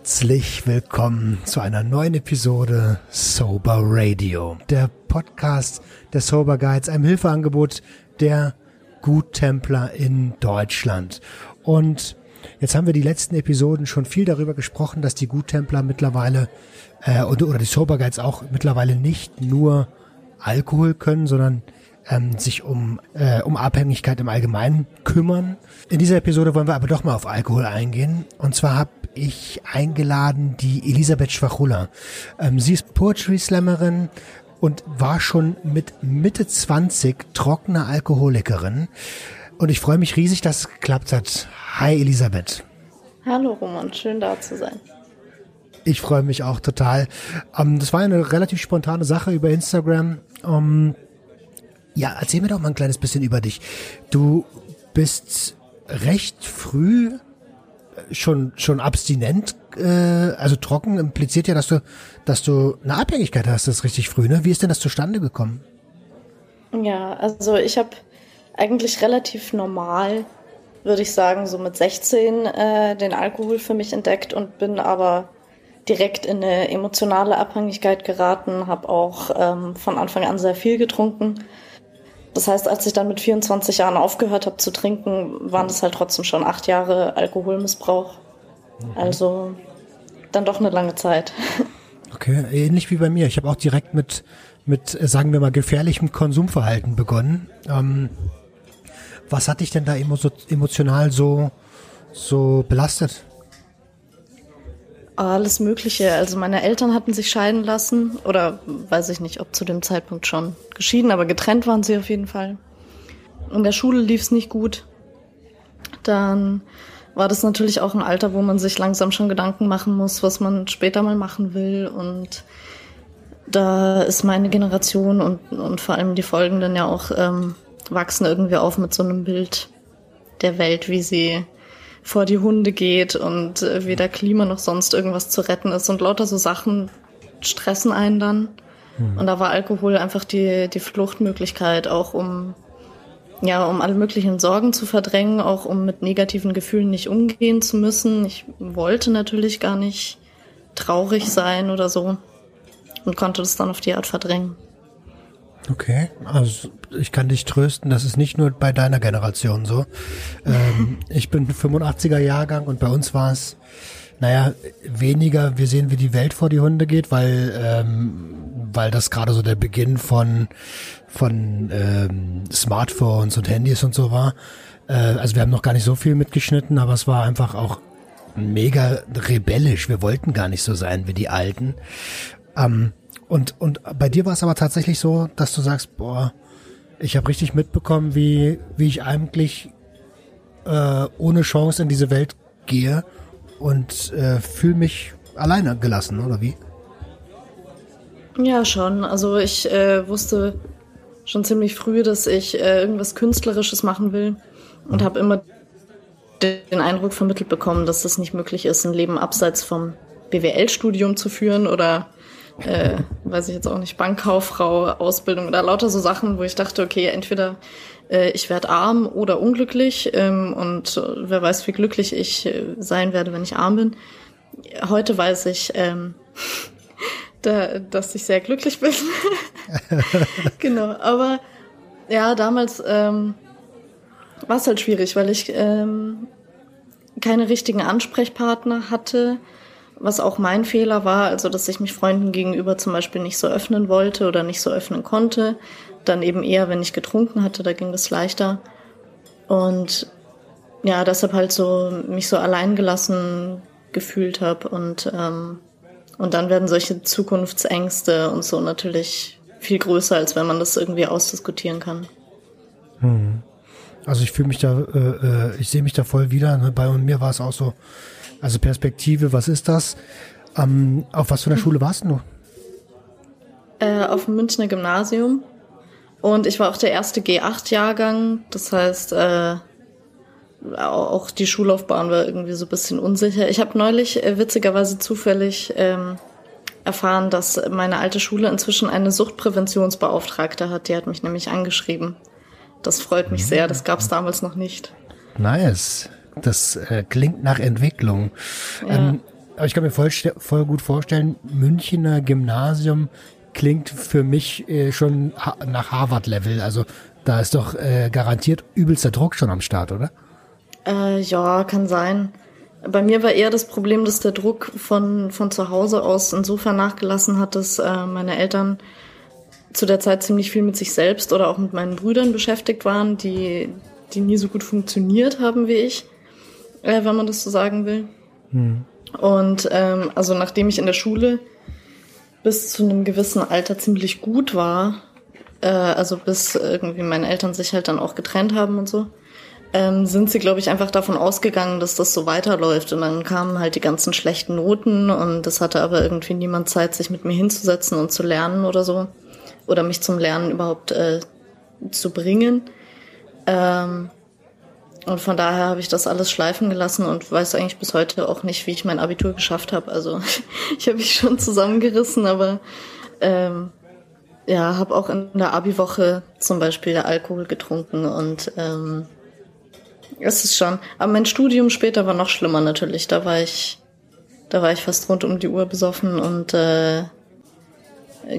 Herzlich willkommen zu einer neuen Episode Sober Radio, der Podcast der Sober Guides, einem Hilfeangebot der Guttempler in Deutschland. Und jetzt haben wir die letzten Episoden schon viel darüber gesprochen, dass die Guttempler mittlerweile äh, oder, oder die Sober Guides auch mittlerweile nicht nur Alkohol können, sondern ähm, sich um, äh, um Abhängigkeit im Allgemeinen kümmern. In dieser Episode wollen wir aber doch mal auf Alkohol eingehen. Und zwar habe ich eingeladen die Elisabeth Schwachula. Ähm, sie ist Poetry Slammerin und war schon mit Mitte 20 trockene Alkoholikerin. Und ich freue mich riesig, dass es geklappt hat. Hi Elisabeth. Hallo Roman, schön da zu sein. Ich freue mich auch total. Ähm, das war eine relativ spontane Sache über Instagram. Ähm, ja, erzähl mir doch mal ein kleines bisschen über dich. Du bist recht früh schon schon abstinent, äh, also trocken impliziert ja, dass du dass du eine Abhängigkeit hast, das ist richtig früh. Ne? Wie ist denn das zustande gekommen? Ja, also ich habe eigentlich relativ normal, würde ich sagen, so mit 16 äh, den Alkohol für mich entdeckt und bin aber direkt in eine emotionale Abhängigkeit geraten, habe auch ähm, von Anfang an sehr viel getrunken das heißt, als ich dann mit 24 Jahren aufgehört habe zu trinken, waren das halt trotzdem schon acht Jahre Alkoholmissbrauch. Mhm. Also dann doch eine lange Zeit. Okay, ähnlich wie bei mir. Ich habe auch direkt mit, mit, sagen wir mal, gefährlichem Konsumverhalten begonnen. Ähm, was hat dich denn da emotional so, so belastet? Alles Mögliche. Also meine Eltern hatten sich scheiden lassen oder weiß ich nicht, ob zu dem Zeitpunkt schon geschieden, aber getrennt waren sie auf jeden Fall. In der Schule lief es nicht gut. Dann war das natürlich auch ein Alter, wo man sich langsam schon Gedanken machen muss, was man später mal machen will. Und da ist meine Generation und, und vor allem die folgenden ja auch ähm, wachsen irgendwie auf mit so einem Bild der Welt, wie sie vor die Hunde geht und äh, weder Klima noch sonst irgendwas zu retten ist und lauter so Sachen stressen einen dann. Hm. Und da war Alkohol einfach die, die Fluchtmöglichkeit, auch um, ja, um alle möglichen Sorgen zu verdrängen, auch um mit negativen Gefühlen nicht umgehen zu müssen. Ich wollte natürlich gar nicht traurig sein oder so und konnte das dann auf die Art verdrängen. Okay, also ich kann dich trösten, das ist nicht nur bei deiner Generation so. Ähm, ich bin 85er Jahrgang und bei uns war es, naja, weniger, wir sehen, wie die Welt vor die Hunde geht, weil, ähm, weil das gerade so der Beginn von, von ähm, Smartphones und Handys und so war. Äh, also wir haben noch gar nicht so viel mitgeschnitten, aber es war einfach auch mega rebellisch. Wir wollten gar nicht so sein wie die Alten. Ähm, und, und bei dir war es aber tatsächlich so, dass du sagst, boah, ich habe richtig mitbekommen, wie, wie ich eigentlich äh, ohne Chance in diese Welt gehe und äh, fühle mich alleine gelassen, oder wie? Ja, schon. Also ich äh, wusste schon ziemlich früh, dass ich äh, irgendwas Künstlerisches machen will und mhm. habe immer den Eindruck vermittelt bekommen, dass das nicht möglich ist, ein Leben abseits vom BWL-Studium zu führen oder äh, weiß ich jetzt auch nicht, Bankkauffrau, Ausbildung oder lauter so Sachen, wo ich dachte, okay, entweder äh, ich werde arm oder unglücklich ähm, und äh, wer weiß, wie glücklich ich äh, sein werde, wenn ich arm bin. Heute weiß ich, ähm, da, dass ich sehr glücklich bin. genau, aber ja, damals ähm, war es halt schwierig, weil ich ähm, keine richtigen Ansprechpartner hatte was auch mein Fehler war, also dass ich mich Freunden gegenüber zum Beispiel nicht so öffnen wollte oder nicht so öffnen konnte. Dann eben eher, wenn ich getrunken hatte, da ging das leichter. Und ja, deshalb halt so mich so alleingelassen gefühlt habe und ähm, und dann werden solche Zukunftsängste und so natürlich viel größer, als wenn man das irgendwie ausdiskutieren kann. Hm. Also ich fühle mich da, äh, äh ich sehe mich da voll wieder. Ne? Bei mir war es auch so, also Perspektive, was ist das? Ähm, auf was für einer hm. Schule warst du? Äh, auf dem Münchner Gymnasium. Und ich war auch der erste G8-Jahrgang. Das heißt, äh, auch die Schullaufbahn war irgendwie so ein bisschen unsicher. Ich habe neulich äh, witzigerweise zufällig ähm, erfahren, dass meine alte Schule inzwischen eine Suchtpräventionsbeauftragte hat. Die hat mich nämlich angeschrieben. Das freut mich sehr. Das gab es damals noch nicht. Nice. Das äh, klingt nach Entwicklung. Ja. Ähm, Aber ich kann mir voll, voll gut vorstellen, Münchner Gymnasium klingt für mich äh, schon ha nach Harvard-Level. Also da ist doch äh, garantiert übelster Druck schon am Start, oder? Äh, ja, kann sein. Bei mir war eher das Problem, dass der Druck von, von zu Hause aus insofern nachgelassen hat, dass äh, meine Eltern zu der Zeit ziemlich viel mit sich selbst oder auch mit meinen Brüdern beschäftigt waren, die, die nie so gut funktioniert haben wie ich, äh, wenn man das so sagen will. Hm. Und ähm, also nachdem ich in der Schule bis zu einem gewissen Alter ziemlich gut war, äh, also bis irgendwie meine Eltern sich halt dann auch getrennt haben und so, ähm, sind sie, glaube ich, einfach davon ausgegangen, dass das so weiterläuft. Und dann kamen halt die ganzen schlechten Noten und es hatte aber irgendwie niemand Zeit, sich mit mir hinzusetzen und zu lernen oder so. Oder mich zum Lernen überhaupt äh, zu bringen. Ähm, und von daher habe ich das alles schleifen gelassen und weiß eigentlich bis heute auch nicht, wie ich mein Abitur geschafft habe. Also ich habe mich schon zusammengerissen, aber ähm, ja, habe auch in der Abi-Woche zum Beispiel Alkohol getrunken und ähm, es ist schon. Aber mein Studium später war noch schlimmer natürlich. Da war ich, da war ich fast rund um die Uhr besoffen und äh,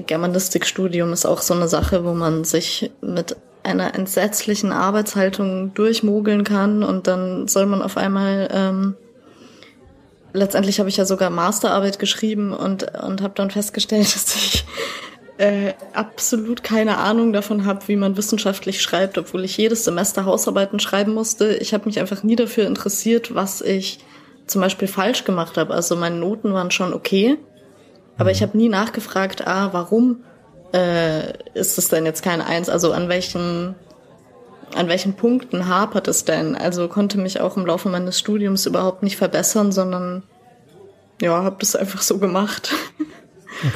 Germanistikstudium ist auch so eine Sache, wo man sich mit einer entsetzlichen Arbeitshaltung durchmogeln kann und dann soll man auf einmal ähm, letztendlich habe ich ja sogar Masterarbeit geschrieben und und habe dann festgestellt, dass ich äh, absolut keine Ahnung davon habe, wie man wissenschaftlich schreibt, obwohl ich jedes Semester Hausarbeiten schreiben musste. Ich habe mich einfach nie dafür interessiert, was ich zum Beispiel falsch gemacht habe. Also meine Noten waren schon okay, aber ich mhm. habe nie nachgefragt, ah, warum äh, ist es denn jetzt keine Eins? Also an welchen an welchen Punkten hapert es denn? Also konnte mich auch im Laufe meines Studiums überhaupt nicht verbessern, sondern ja, habe das einfach so gemacht.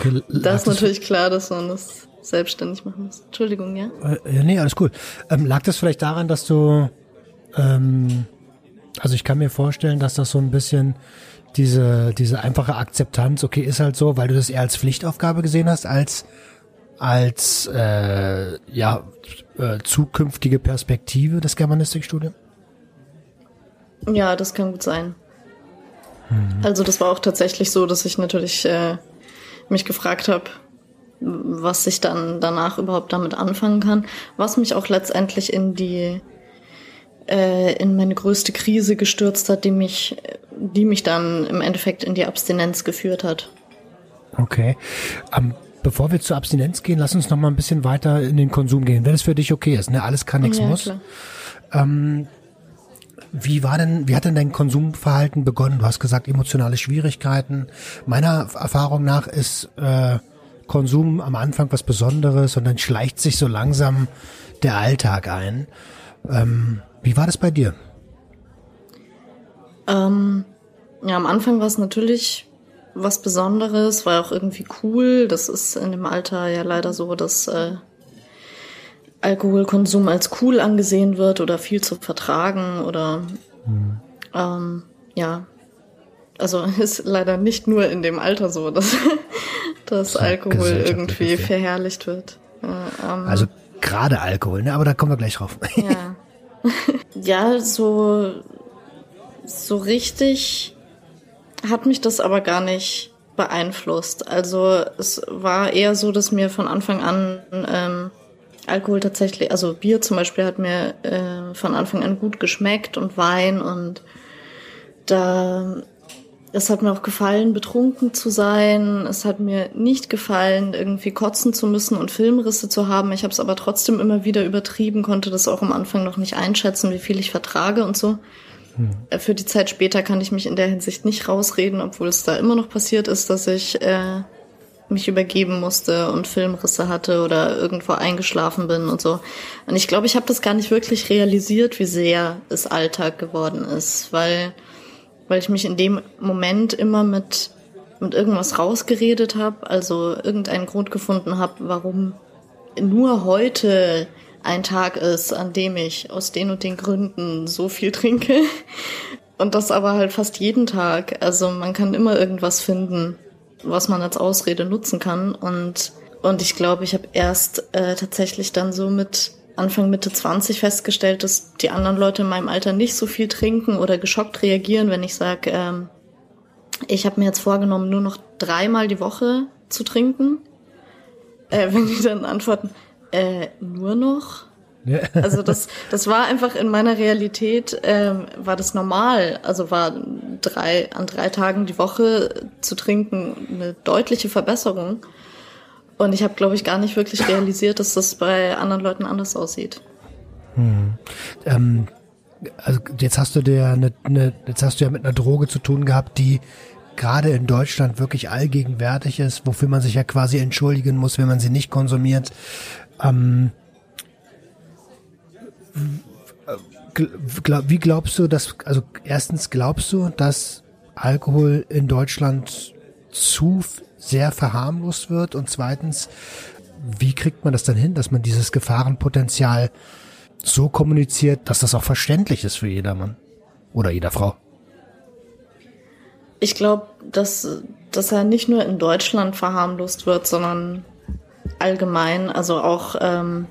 Okay, da ist natürlich klar, dass man das selbstständig machen muss. Entschuldigung, ja? Äh, ja, nee, alles cool. Ähm, lag das vielleicht daran, dass du, ähm, also ich kann mir vorstellen, dass das so ein bisschen diese, diese einfache Akzeptanz, okay, ist halt so, weil du das eher als Pflichtaufgabe gesehen hast, als, als, äh, ja, äh, zukünftige Perspektive des Germanistikstudiums? Ja, das kann gut sein. Mhm. Also das war auch tatsächlich so, dass ich natürlich äh, mich gefragt habe, was ich dann danach überhaupt damit anfangen kann, was mich auch letztendlich in die äh, in meine größte Krise gestürzt hat, die mich, die mich dann im Endeffekt in die Abstinenz geführt hat. Okay. Um, bevor wir zur Abstinenz gehen, lass uns noch mal ein bisschen weiter in den Konsum gehen, wenn es für dich okay ist. Ne? Alles kann, nichts ja, muss. Ähm, wie war denn, wie hat denn dein Konsumverhalten begonnen? Du hast gesagt, emotionale Schwierigkeiten. Meiner Erfahrung nach ist äh, Konsum am Anfang was Besonderes und dann schleicht sich so langsam der Alltag ein. Ähm, wie war das bei dir? Ähm, ja, am Anfang war es natürlich was Besonderes, war auch irgendwie cool. Das ist in dem Alter ja leider so, dass äh, Alkoholkonsum als cool angesehen wird oder viel zu vertragen oder mhm. ähm, ja. Also ist leider nicht nur in dem Alter so, dass, dass Alkohol irgendwie verherrlicht wird. Äh, ähm, also gerade Alkohol, ne? Aber da kommen wir gleich drauf. Ja. ja, so, so richtig hat mich das aber gar nicht beeinflusst. Also es war eher so, dass mir von Anfang an ähm, Alkohol tatsächlich, also Bier zum Beispiel hat mir äh, von Anfang an gut geschmeckt und Wein und da es hat mir auch gefallen, betrunken zu sein. Es hat mir nicht gefallen, irgendwie kotzen zu müssen und Filmrisse zu haben. Ich habe es aber trotzdem immer wieder übertrieben, konnte das auch am Anfang noch nicht einschätzen, wie viel ich vertrage und so. Hm. Für die Zeit später kann ich mich in der Hinsicht nicht rausreden, obwohl es da immer noch passiert ist, dass ich äh, mich übergeben musste und Filmrisse hatte oder irgendwo eingeschlafen bin und so. Und ich glaube, ich habe das gar nicht wirklich realisiert, wie sehr es Alltag geworden ist, weil weil ich mich in dem Moment immer mit mit irgendwas rausgeredet habe, also irgendeinen Grund gefunden habe, warum nur heute ein Tag ist, an dem ich aus den und den Gründen so viel trinke. Und das aber halt fast jeden Tag. Also man kann immer irgendwas finden, was man als Ausrede nutzen kann. Und, und ich glaube, ich habe erst äh, tatsächlich dann so mit Anfang Mitte 20 festgestellt, dass die anderen Leute in meinem Alter nicht so viel trinken oder geschockt reagieren, wenn ich sage, ähm, ich habe mir jetzt vorgenommen, nur noch dreimal die Woche zu trinken. Äh, wenn die dann antworten, äh, nur noch? Ja. Also das, das war einfach in meiner Realität, ähm, war das normal. Also war drei, an drei Tagen die Woche zu trinken eine deutliche Verbesserung. Und ich habe, glaube ich, gar nicht wirklich realisiert, dass das bei anderen Leuten anders aussieht. Hm. Ähm, also jetzt hast du dir eine, eine, jetzt hast du ja mit einer Droge zu tun gehabt, die gerade in Deutschland wirklich allgegenwärtig ist, wofür man sich ja quasi entschuldigen muss, wenn man sie nicht konsumiert. Ähm, wie glaubst du, dass, also erstens glaubst du, dass Alkohol in Deutschland zu sehr verharmlost wird und zweitens, wie kriegt man das dann hin, dass man dieses Gefahrenpotenzial so kommuniziert, dass das auch verständlich ist für jedermann oder jeder Frau? Ich glaube, dass, dass er nicht nur in Deutschland verharmlost wird, sondern allgemein, also auch ähm,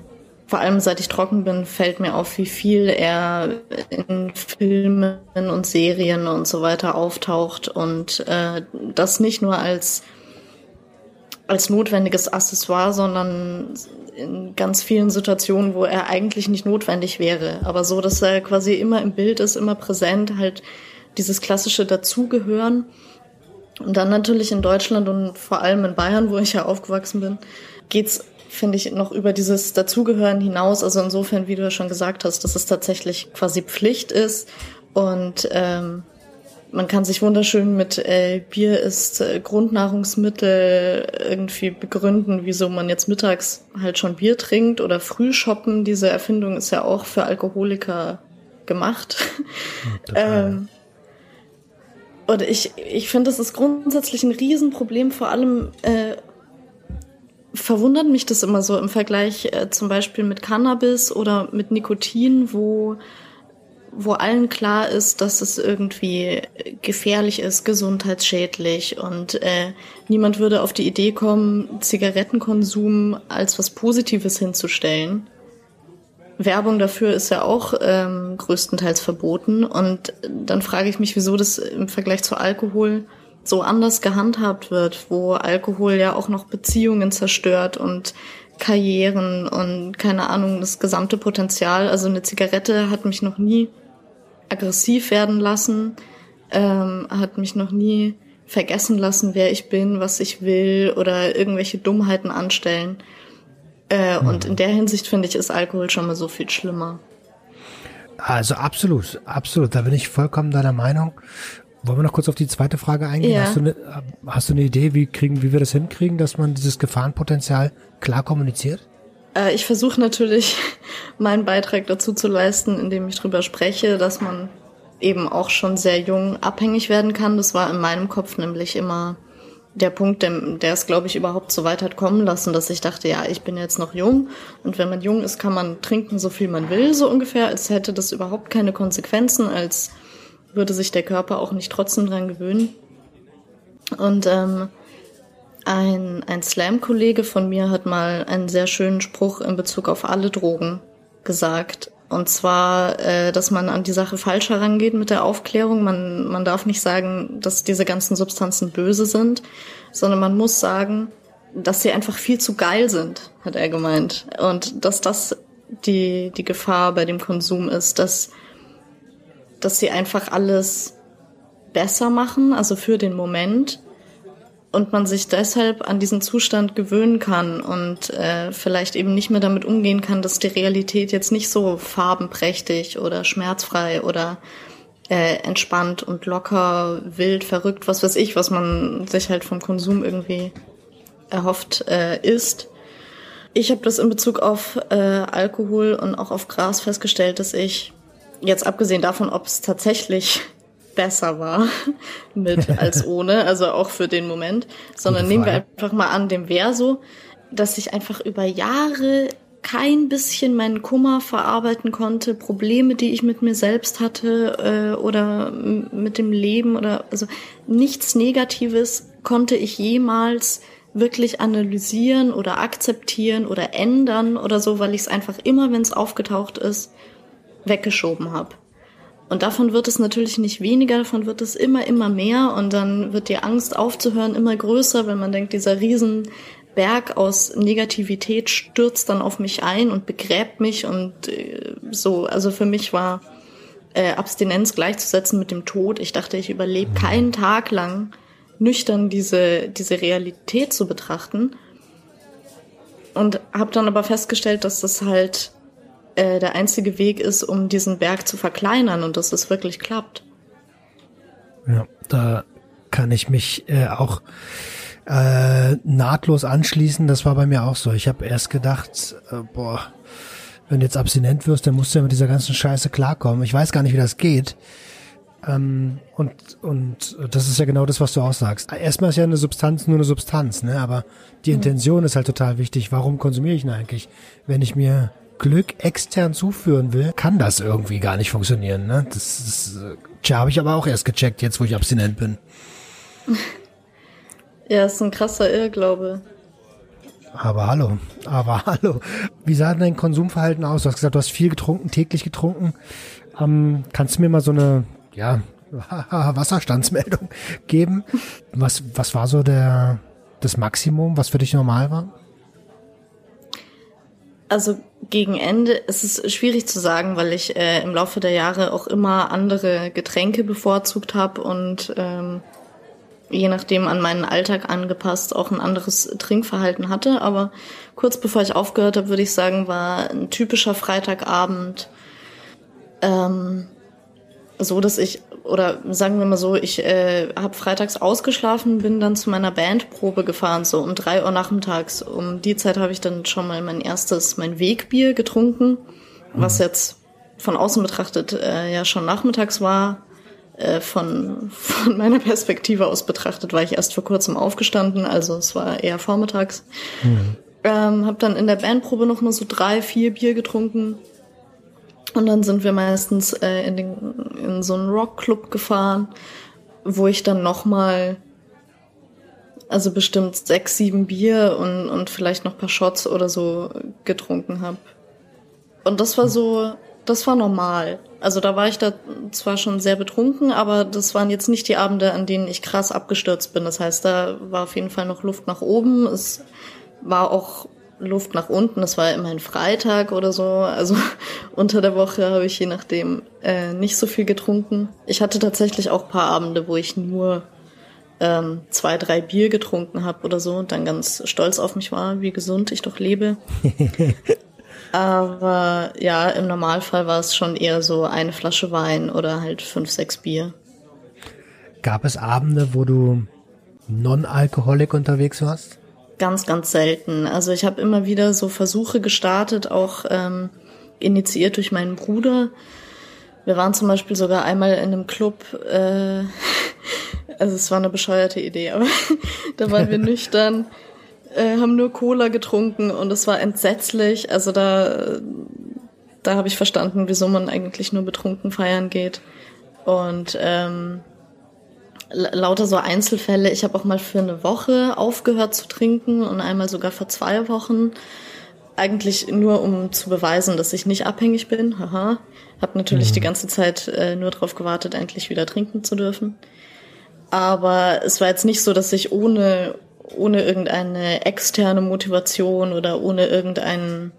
vor allem seit ich trocken bin, fällt mir auf, wie viel er in Filmen und Serien und so weiter auftaucht und äh, das nicht nur als als notwendiges Accessoire, sondern in ganz vielen Situationen, wo er eigentlich nicht notwendig wäre, aber so, dass er quasi immer im Bild ist, immer präsent, halt dieses klassische Dazugehören. Und dann natürlich in Deutschland und vor allem in Bayern, wo ich ja aufgewachsen bin, geht's finde ich, noch über dieses Dazugehören hinaus. Also insofern, wie du ja schon gesagt hast, dass es tatsächlich quasi Pflicht ist und ähm, man kann sich wunderschön mit äh, Bier ist äh, Grundnahrungsmittel irgendwie begründen, wieso man jetzt mittags halt schon Bier trinkt oder früh shoppen. Diese Erfindung ist ja auch für Alkoholiker gemacht. ähm, und ich, ich finde, das ist grundsätzlich ein Riesenproblem, vor allem äh, verwundert mich das immer so im Vergleich äh, zum Beispiel mit Cannabis oder mit Nikotin, wo wo allen klar ist, dass es irgendwie gefährlich ist, gesundheitsschädlich und äh, niemand würde auf die Idee kommen, Zigarettenkonsum als was Positives hinzustellen. Werbung dafür ist ja auch ähm, größtenteils verboten und dann frage ich mich, wieso das im Vergleich zu Alkohol so anders gehandhabt wird, wo Alkohol ja auch noch Beziehungen zerstört und Karrieren und keine Ahnung, das gesamte Potenzial. Also eine Zigarette hat mich noch nie aggressiv werden lassen, ähm, hat mich noch nie vergessen lassen, wer ich bin, was ich will oder irgendwelche Dummheiten anstellen. Äh, mhm. Und in der Hinsicht finde ich, ist Alkohol schon mal so viel schlimmer. Also absolut, absolut. Da bin ich vollkommen deiner Meinung. Wollen wir noch kurz auf die zweite Frage eingehen? Ja. Hast, du eine, hast du eine Idee, wie kriegen, wie wir das hinkriegen, dass man dieses Gefahrenpotenzial klar kommuniziert? Äh, ich versuche natürlich, meinen Beitrag dazu zu leisten, indem ich drüber spreche, dass man eben auch schon sehr jung abhängig werden kann. Das war in meinem Kopf nämlich immer der Punkt, der, der es, glaube ich, überhaupt so weit hat kommen lassen, dass ich dachte, ja, ich bin jetzt noch jung und wenn man jung ist, kann man trinken, so viel man will, so ungefähr, als hätte das überhaupt keine Konsequenzen, als würde sich der Körper auch nicht trotzdem dran gewöhnen. Und ähm, ein, ein Slam-Kollege von mir hat mal einen sehr schönen Spruch in Bezug auf alle Drogen gesagt. Und zwar, äh, dass man an die Sache falsch herangeht mit der Aufklärung. Man, man darf nicht sagen, dass diese ganzen Substanzen böse sind, sondern man muss sagen, dass sie einfach viel zu geil sind, hat er gemeint. Und dass das die, die Gefahr bei dem Konsum ist, dass dass sie einfach alles besser machen, also für den Moment, und man sich deshalb an diesen Zustand gewöhnen kann und äh, vielleicht eben nicht mehr damit umgehen kann, dass die Realität jetzt nicht so farbenprächtig oder schmerzfrei oder äh, entspannt und locker, wild, verrückt, was weiß ich, was man sich halt vom Konsum irgendwie erhofft äh, ist. Ich habe das in Bezug auf äh, Alkohol und auch auf Gras festgestellt, dass ich jetzt abgesehen davon, ob es tatsächlich besser war mit als ohne, also auch für den Moment, sondern nehmen wir einfach mal an, dem wäre so, dass ich einfach über Jahre kein bisschen meinen Kummer verarbeiten konnte, Probleme, die ich mit mir selbst hatte äh, oder mit dem Leben oder also nichts Negatives konnte ich jemals wirklich analysieren oder akzeptieren oder ändern oder so, weil ich es einfach immer, wenn es aufgetaucht ist, weggeschoben habe. Und davon wird es natürlich nicht weniger, davon wird es immer, immer mehr und dann wird die Angst aufzuhören immer größer, wenn man denkt, dieser Riesenberg aus Negativität stürzt dann auf mich ein und begräbt mich und äh, so. Also für mich war äh, Abstinenz gleichzusetzen mit dem Tod. Ich dachte, ich überlebe keinen Tag lang nüchtern diese, diese Realität zu betrachten. Und habe dann aber festgestellt, dass das halt äh, der einzige Weg ist, um diesen Berg zu verkleinern und dass es wirklich klappt. Ja, da kann ich mich äh, auch äh, nahtlos anschließen. Das war bei mir auch so. Ich habe erst gedacht, äh, boah, wenn du jetzt abstinent wirst, dann musst du ja mit dieser ganzen Scheiße klarkommen. Ich weiß gar nicht, wie das geht. Ähm, und, und das ist ja genau das, was du auch sagst. Erstmal ist ja eine Substanz nur eine Substanz, ne? Aber die. Intention ist halt total wichtig. Warum konsumiere ich denn eigentlich? Wenn ich mir Glück extern zuführen will, kann das irgendwie gar nicht funktionieren. Ne? Das ist, tja, habe ich aber auch erst gecheckt, jetzt wo ich abstinent bin. Ja, ist ein krasser Irrglaube. Aber hallo, aber hallo. Wie sah denn dein Konsumverhalten aus? Du hast gesagt, du hast viel getrunken, täglich getrunken. Ähm, kannst du mir mal so eine, ja, Wasserstandsmeldung geben? Was, was war so der, das Maximum, was für dich normal war? Also gegen Ende ist es schwierig zu sagen, weil ich äh, im Laufe der Jahre auch immer andere Getränke bevorzugt habe und ähm, je nachdem an meinen Alltag angepasst auch ein anderes Trinkverhalten hatte. Aber kurz bevor ich aufgehört habe, würde ich sagen, war ein typischer Freitagabend ähm, so, dass ich oder sagen wir mal so, ich äh, habe freitags ausgeschlafen, bin dann zu meiner Bandprobe gefahren, so um drei Uhr nachmittags. Um die Zeit habe ich dann schon mal mein erstes, mein Wegbier getrunken, mhm. was jetzt von außen betrachtet äh, ja schon nachmittags war. Äh, von, von meiner Perspektive aus betrachtet war ich erst vor kurzem aufgestanden, also es war eher vormittags. Mhm. Ähm, habe dann in der Bandprobe noch mal so drei, vier Bier getrunken und dann sind wir meistens äh, in, den, in so einen Rockclub gefahren, wo ich dann nochmal, also bestimmt sechs, sieben Bier und, und vielleicht noch ein paar Shots oder so getrunken habe. Und das war so, das war normal. Also da war ich da zwar schon sehr betrunken, aber das waren jetzt nicht die Abende, an denen ich krass abgestürzt bin. Das heißt, da war auf jeden Fall noch Luft nach oben. Es war auch Luft nach unten. Das war immer ein Freitag oder so. Also unter der Woche habe ich je nachdem äh, nicht so viel getrunken. Ich hatte tatsächlich auch paar Abende, wo ich nur ähm, zwei, drei Bier getrunken habe oder so und dann ganz stolz auf mich war, wie gesund ich doch lebe. Aber ja, im Normalfall war es schon eher so eine Flasche Wein oder halt fünf, sechs Bier. Gab es Abende, wo du non-alkoholik unterwegs warst? Ganz, ganz selten. Also ich habe immer wieder so Versuche gestartet, auch ähm, initiiert durch meinen Bruder. Wir waren zum Beispiel sogar einmal in einem Club, äh, also es war eine bescheuerte Idee, aber da waren wir nüchtern, äh, haben nur Cola getrunken und es war entsetzlich. Also da, da habe ich verstanden, wieso man eigentlich nur betrunken feiern geht. Und ähm, lauter so Einzelfälle. Ich habe auch mal für eine Woche aufgehört zu trinken und einmal sogar für zwei Wochen. Eigentlich nur, um zu beweisen, dass ich nicht abhängig bin. Haha. Hab natürlich mhm. die ganze Zeit äh, nur darauf gewartet, endlich wieder trinken zu dürfen. Aber es war jetzt nicht so, dass ich ohne, ohne irgendeine externe Motivation oder ohne irgendeinen,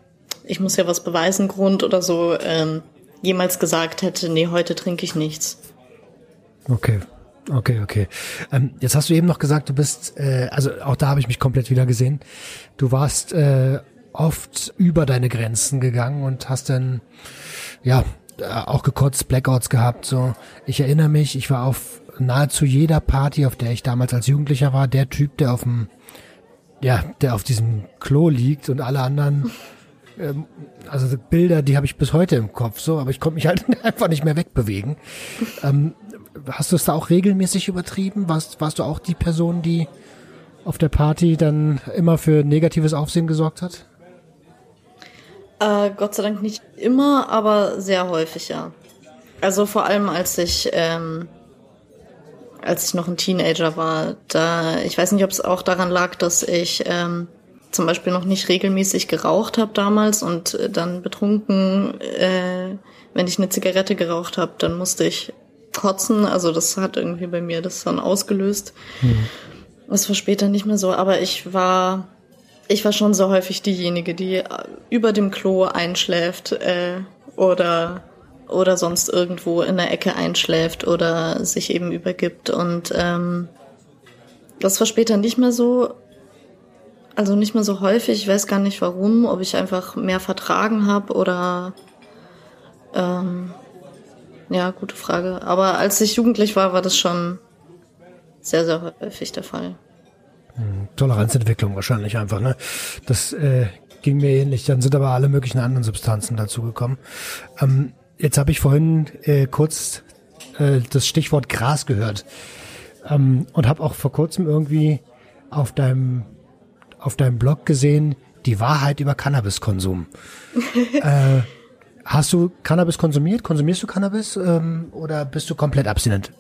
ich muss ja was beweisen, Grund oder so, ähm, jemals gesagt hätte, nee, heute trinke ich nichts. Okay, Okay, okay. Ähm, jetzt hast du eben noch gesagt, du bist, äh, also auch da habe ich mich komplett wieder gesehen. Du warst äh, oft über deine Grenzen gegangen und hast dann, ja, äh, auch gekotzt, Blackouts gehabt. So, ich erinnere mich, ich war auf nahezu jeder Party, auf der ich damals als Jugendlicher war, der Typ, der auf dem, ja, der auf diesem Klo liegt und alle anderen ähm, also Bilder, die habe ich bis heute im Kopf so, aber ich konnte mich halt einfach nicht mehr wegbewegen. Ähm, hast du es da auch regelmäßig übertrieben? Warst, warst du auch die Person, die auf der Party dann immer für negatives Aufsehen gesorgt hat? Äh, Gott sei Dank nicht immer, aber sehr häufig, ja. Also vor allem, als ich, ähm, als ich noch ein Teenager war, da, ich weiß nicht, ob es auch daran lag, dass ich ähm, zum Beispiel noch nicht regelmäßig geraucht habe damals und äh, dann betrunken äh, wenn ich eine Zigarette geraucht habe, dann musste ich kotzen. Also das hat irgendwie bei mir das dann ausgelöst. Mhm. Das war später nicht mehr so, aber ich war, ich war schon so häufig diejenige, die über dem Klo einschläft äh, oder oder sonst irgendwo in der Ecke einschläft oder sich eben übergibt. Und ähm, das war später nicht mehr so, also nicht mehr so häufig. Ich weiß gar nicht warum, ob ich einfach mehr vertragen habe oder ähm, ja, gute Frage. Aber als ich jugendlich war, war das schon sehr, sehr häufig der Fall. Hm, Toleranzentwicklung wahrscheinlich einfach, ne? Das äh, ging mir ähnlich. Dann sind aber alle möglichen anderen Substanzen dazugekommen. Ähm, jetzt habe ich vorhin äh, kurz äh, das Stichwort Gras gehört ähm, und habe auch vor kurzem irgendwie auf deinem auf deinem Blog gesehen die Wahrheit über Cannabiskonsum. äh, Hast du Cannabis konsumiert? Konsumierst du Cannabis ähm, oder bist du komplett abstinent?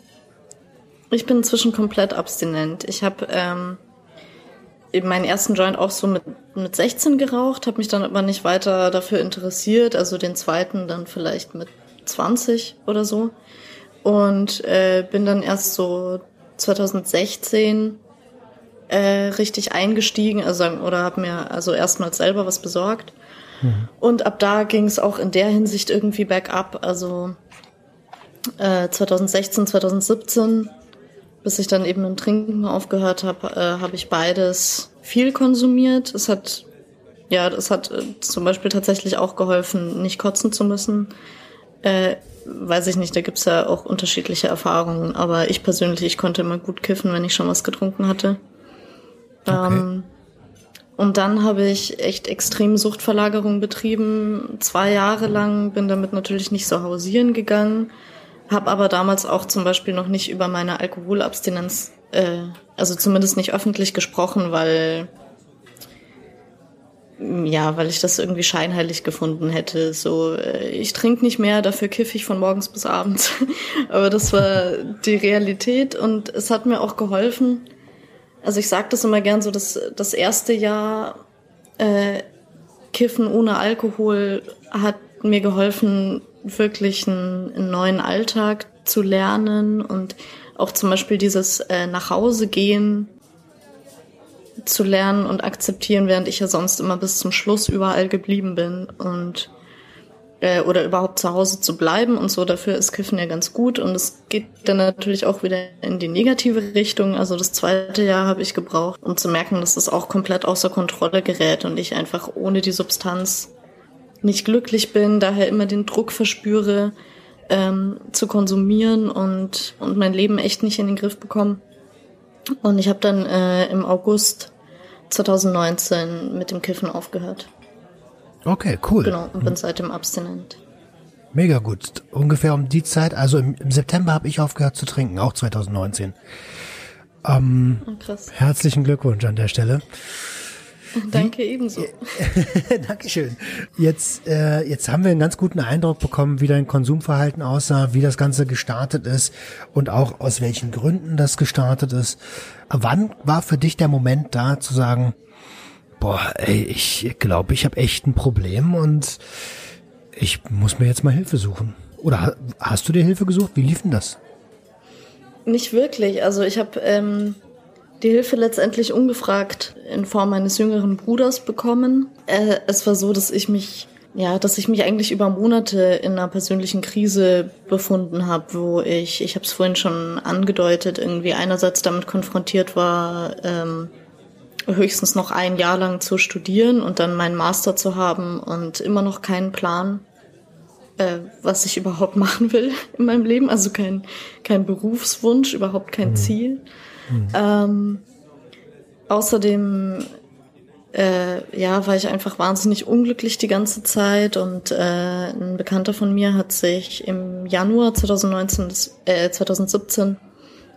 Ich bin inzwischen komplett abstinent. Ich habe ähm, meinen ersten Joint auch so mit, mit 16 geraucht, habe mich dann aber nicht weiter dafür interessiert. Also den zweiten dann vielleicht mit 20 oder so. Und äh, bin dann erst so 2016 äh, richtig eingestiegen, also oder habe mir also erstmals selber was besorgt und ab da ging es auch in der Hinsicht irgendwie bergab. Also äh, 2016, 2017, bis ich dann eben im Trinken aufgehört habe, äh, habe ich beides viel konsumiert. Es hat ja, das hat äh, zum Beispiel tatsächlich auch geholfen, nicht kotzen zu müssen. Äh, weiß ich nicht, da gibt's ja auch unterschiedliche Erfahrungen. Aber ich persönlich, ich konnte immer gut kiffen, wenn ich schon was getrunken hatte. Okay. Ähm, und dann habe ich echt extrem Suchtverlagerung betrieben, zwei Jahre lang, bin damit natürlich nicht so hausieren gegangen, habe aber damals auch zum Beispiel noch nicht über meine Alkoholabstinenz, äh, also zumindest nicht öffentlich gesprochen, weil ja, weil ich das irgendwie scheinheilig gefunden hätte. So, äh, ich trinke nicht mehr, dafür kiffe ich von morgens bis abends. aber das war die Realität und es hat mir auch geholfen, also ich sage das immer gern so, dass das erste Jahr äh, Kiffen ohne Alkohol hat mir geholfen, wirklich einen, einen neuen Alltag zu lernen und auch zum Beispiel dieses äh, nach Hause gehen zu lernen und akzeptieren, während ich ja sonst immer bis zum Schluss überall geblieben bin und äh, oder überhaupt zu Hause zu bleiben und so. Dafür ist Kiffen ja ganz gut und es geht dann natürlich auch wieder in die negative Richtung. Also das zweite Jahr habe ich gebraucht, um zu merken, dass das auch komplett außer Kontrolle gerät und ich einfach ohne die Substanz nicht glücklich bin, daher immer den Druck verspüre, ähm, zu konsumieren und, und mein Leben echt nicht in den Griff bekommen. Und ich habe dann äh, im August 2019 mit dem Kiffen aufgehört. Okay, cool. Genau, und bin seitdem abstinent. Mega gut. Ungefähr um die Zeit, also im, im September habe ich aufgehört zu trinken, auch 2019. Ähm, oh, krass. Herzlichen Glückwunsch an der Stelle. Danke ebenso. Dankeschön. Jetzt, äh, jetzt haben wir einen ganz guten Eindruck bekommen, wie dein Konsumverhalten aussah, wie das Ganze gestartet ist und auch aus welchen Gründen das gestartet ist. Wann war für dich der Moment da zu sagen, boah, ey, ich glaube, ich habe echt ein Problem und ich muss mir jetzt mal Hilfe suchen. Oder hast du dir Hilfe gesucht? Wie lief denn das? Nicht wirklich. Also ich habe ähm, die Hilfe letztendlich ungefragt in Form meines jüngeren Bruders bekommen. Äh, es war so, dass ich mich ja, dass ich mich eigentlich über Monate in einer persönlichen Krise befunden habe, wo ich, ich habe es vorhin schon angedeutet, irgendwie einerseits damit konfrontiert war, ähm, höchstens noch ein Jahr lang zu studieren und dann meinen Master zu haben und immer noch keinen Plan, äh, was ich überhaupt machen will in meinem Leben. Also kein, kein Berufswunsch, überhaupt kein mhm. Ziel. Mhm. Ähm, außerdem äh, ja, war ich einfach wahnsinnig unglücklich die ganze Zeit und äh, ein Bekannter von mir hat sich im Januar 2019, das, äh, 2017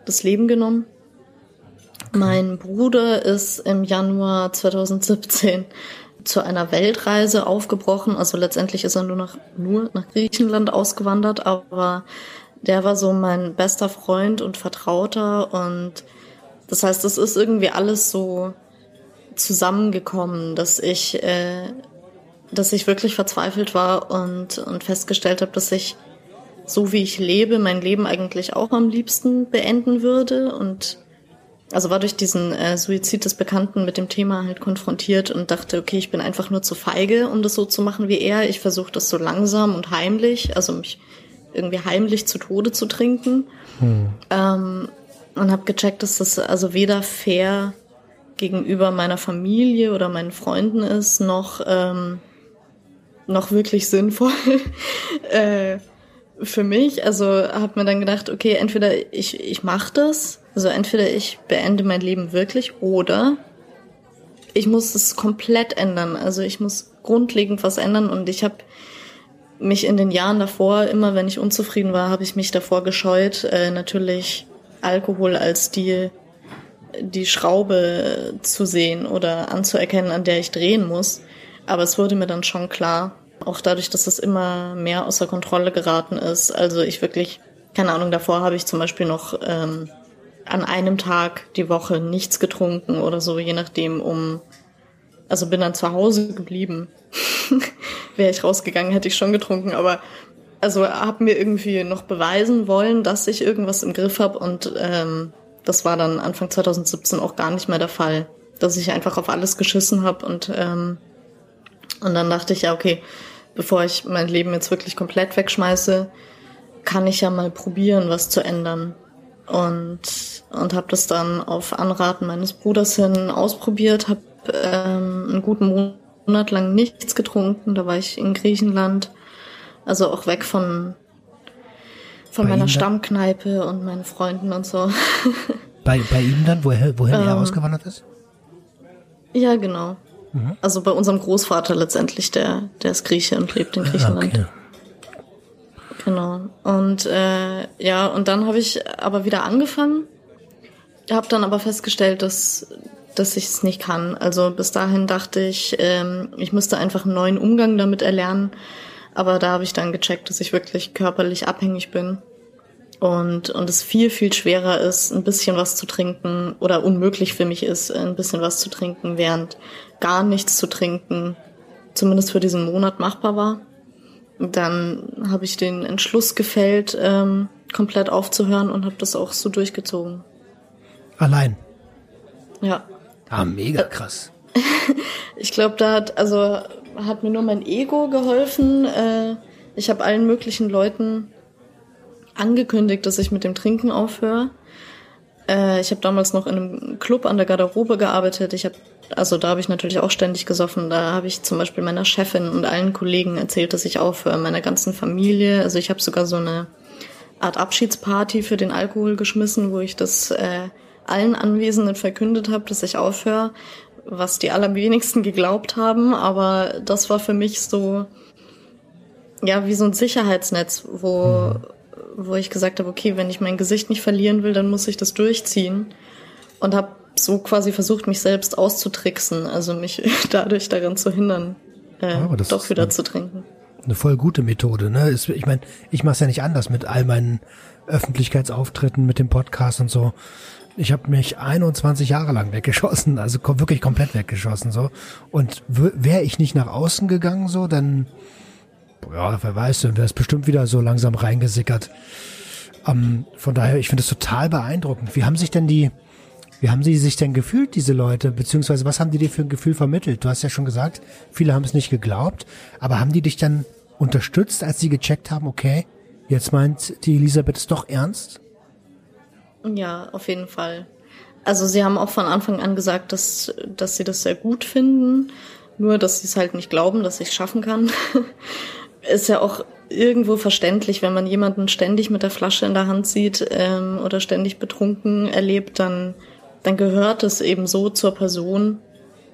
das Leben genommen. Mein Bruder ist im Januar 2017 zu einer Weltreise aufgebrochen. Also letztendlich ist er nur nach, nur nach Griechenland ausgewandert, aber der war so mein bester Freund und Vertrauter und das heißt, es ist irgendwie alles so zusammengekommen, dass ich äh, dass ich wirklich verzweifelt war und, und festgestellt habe, dass ich so wie ich lebe, mein Leben eigentlich auch am liebsten beenden würde und also war durch diesen äh, Suizid des Bekannten mit dem Thema halt konfrontiert und dachte, okay, ich bin einfach nur zu feige, um das so zu machen wie er. Ich versuche das so langsam und heimlich, also mich irgendwie heimlich zu Tode zu trinken. Hm. Ähm, und habe gecheckt, dass das also weder fair gegenüber meiner Familie oder meinen Freunden ist, noch, ähm, noch wirklich sinnvoll. äh, für mich, also habe mir dann gedacht, okay, entweder ich, ich mache das, also entweder ich beende mein Leben wirklich oder ich muss es komplett ändern. Also ich muss grundlegend was ändern und ich habe mich in den Jahren davor, immer wenn ich unzufrieden war, habe ich mich davor gescheut, äh, natürlich Alkohol als die, die Schraube zu sehen oder anzuerkennen, an der ich drehen muss. Aber es wurde mir dann schon klar, auch dadurch, dass es immer mehr außer Kontrolle geraten ist. Also ich wirklich, keine Ahnung, davor habe ich zum Beispiel noch ähm, an einem Tag die Woche nichts getrunken oder so, je nachdem, um, also bin dann zu Hause geblieben. Wäre ich rausgegangen, hätte ich schon getrunken, aber also habe mir irgendwie noch beweisen wollen, dass ich irgendwas im Griff habe und ähm, das war dann Anfang 2017 auch gar nicht mehr der Fall, dass ich einfach auf alles geschissen habe und ähm, und dann dachte ich ja okay, bevor ich mein Leben jetzt wirklich komplett wegschmeiße, kann ich ja mal probieren, was zu ändern. Und, und habe das dann auf Anraten meines Bruders hin ausprobiert, habe ähm, einen guten Monat lang nichts getrunken. Da war ich in Griechenland, also auch weg von, von meiner Stammkneipe und meinen Freunden und so. Bei, bei ihm dann, woher, wohin ähm, er ausgewandert ist? Ja, genau. Mhm. Also bei unserem Großvater letztendlich, der, der ist Grieche und lebt in Griechenland. Okay. Genau. Und äh, ja, und dann habe ich aber wieder angefangen, habe dann aber festgestellt, dass dass ich es nicht kann. Also bis dahin dachte ich, ähm, ich müsste einfach einen neuen Umgang damit erlernen. Aber da habe ich dann gecheckt, dass ich wirklich körperlich abhängig bin und, und es viel, viel schwerer ist, ein bisschen was zu trinken oder unmöglich für mich ist, ein bisschen was zu trinken, während gar nichts zu trinken zumindest für diesen Monat machbar war. Dann habe ich den Entschluss gefällt, ähm, komplett aufzuhören und habe das auch so durchgezogen. Allein? Ja. Ah, mega krass. ich glaube, da hat, also hat mir nur mein Ego geholfen. Äh, ich habe allen möglichen Leuten angekündigt, dass ich mit dem Trinken aufhöre. Äh, ich habe damals noch in einem Club an der Garderobe gearbeitet. Ich habe also da habe ich natürlich auch ständig gesoffen. Da habe ich zum Beispiel meiner Chefin und allen Kollegen erzählt, dass ich aufhöre, meiner ganzen Familie. Also ich habe sogar so eine Art Abschiedsparty für den Alkohol geschmissen, wo ich das äh, allen Anwesenden verkündet habe, dass ich aufhöre, was die allerwenigsten geglaubt haben. Aber das war für mich so, ja, wie so ein Sicherheitsnetz, wo, mhm wo ich gesagt habe, okay, wenn ich mein Gesicht nicht verlieren will, dann muss ich das durchziehen. Und habe so quasi versucht, mich selbst auszutricksen, also mich dadurch daran zu hindern, äh, ja, doch wieder eine, zu trinken. Eine voll gute Methode, ne? Ich meine, ich mache es ja nicht anders mit all meinen Öffentlichkeitsauftritten, mit dem Podcast und so. Ich habe mich 21 Jahre lang weggeschossen, also wirklich komplett weggeschossen so. Und wäre ich nicht nach außen gegangen so, dann ja, wer weiß, dann wäre es bestimmt wieder so langsam reingesickert. Ähm, von daher, ich finde es total beeindruckend. Wie haben sich denn die, wie haben sie sich denn gefühlt, diese Leute? Beziehungsweise was haben die dir für ein Gefühl vermittelt? Du hast ja schon gesagt, viele haben es nicht geglaubt, aber haben die dich dann unterstützt, als sie gecheckt haben, okay, jetzt meint die Elisabeth es doch ernst? Ja, auf jeden Fall. Also sie haben auch von Anfang an gesagt, dass, dass sie das sehr gut finden, nur dass sie es halt nicht glauben, dass ich es schaffen kann. ist ja auch irgendwo verständlich, wenn man jemanden ständig mit der Flasche in der Hand sieht ähm, oder ständig betrunken erlebt, dann, dann gehört es eben so zur Person,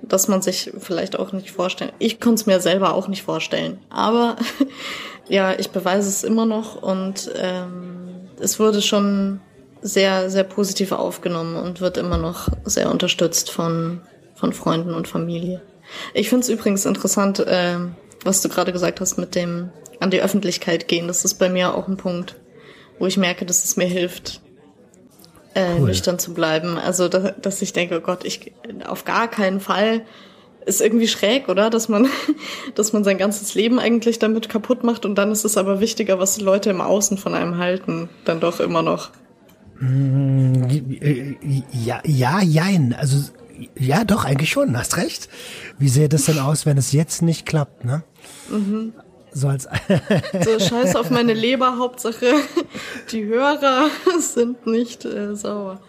dass man sich vielleicht auch nicht vorstellen. Ich konnte es mir selber auch nicht vorstellen. Aber ja, ich beweise es immer noch und ähm, es wurde schon sehr, sehr positiv aufgenommen und wird immer noch sehr unterstützt von, von Freunden und Familie. Ich finde es übrigens interessant, äh, was du gerade gesagt hast mit dem an die Öffentlichkeit gehen, das ist bei mir auch ein Punkt, wo ich merke, dass es mir hilft, äh, cool. nüchtern zu bleiben. Also, dass, dass ich denke, oh Gott, ich auf gar keinen Fall ist irgendwie schräg, oder? Dass man, dass man sein ganzes Leben eigentlich damit kaputt macht und dann ist es aber wichtiger, was Leute im Außen von einem halten, dann doch immer noch. Mm, ja, ja, jein. Also, ja, doch, eigentlich schon, hast recht. Wie sähe das denn aus, wenn es jetzt nicht klappt, ne? Mhm. So als. so, scheiß auf meine Leber, Hauptsache, die Hörer sind nicht äh, sauer.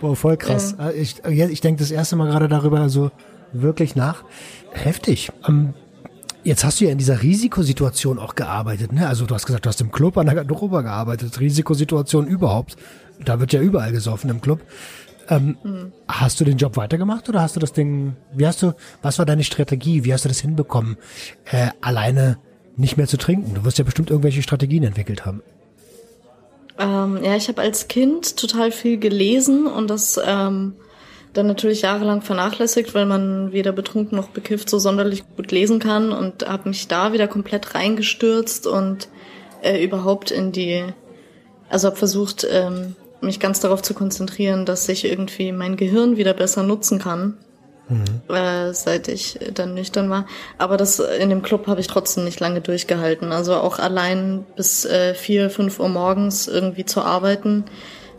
Boah, voll krass. Äh. Ich, ich denke das erste Mal gerade darüber so wirklich nach. Heftig. Ähm, jetzt hast du ja in dieser Risikosituation auch gearbeitet, ne? Also du hast gesagt, du hast im Club an der Garderobe gearbeitet. Risikosituation überhaupt. Da wird ja überall gesoffen im Club. Ähm, mhm. Hast du den Job weitergemacht oder hast du das Ding, wie hast du, was war deine Strategie? Wie hast du das hinbekommen, äh, alleine nicht mehr zu trinken? Du wirst ja bestimmt irgendwelche Strategien entwickelt haben. Ähm, ja, ich habe als Kind total viel gelesen und das ähm, dann natürlich jahrelang vernachlässigt, weil man weder betrunken noch bekifft so sonderlich gut lesen kann und habe mich da wieder komplett reingestürzt und äh, überhaupt in die, also habe versucht, ähm, mich ganz darauf zu konzentrieren, dass ich irgendwie mein Gehirn wieder besser nutzen kann, mhm. äh, seit ich dann nüchtern war. Aber das in dem Club habe ich trotzdem nicht lange durchgehalten. Also auch allein bis äh, vier, fünf Uhr morgens irgendwie zu arbeiten,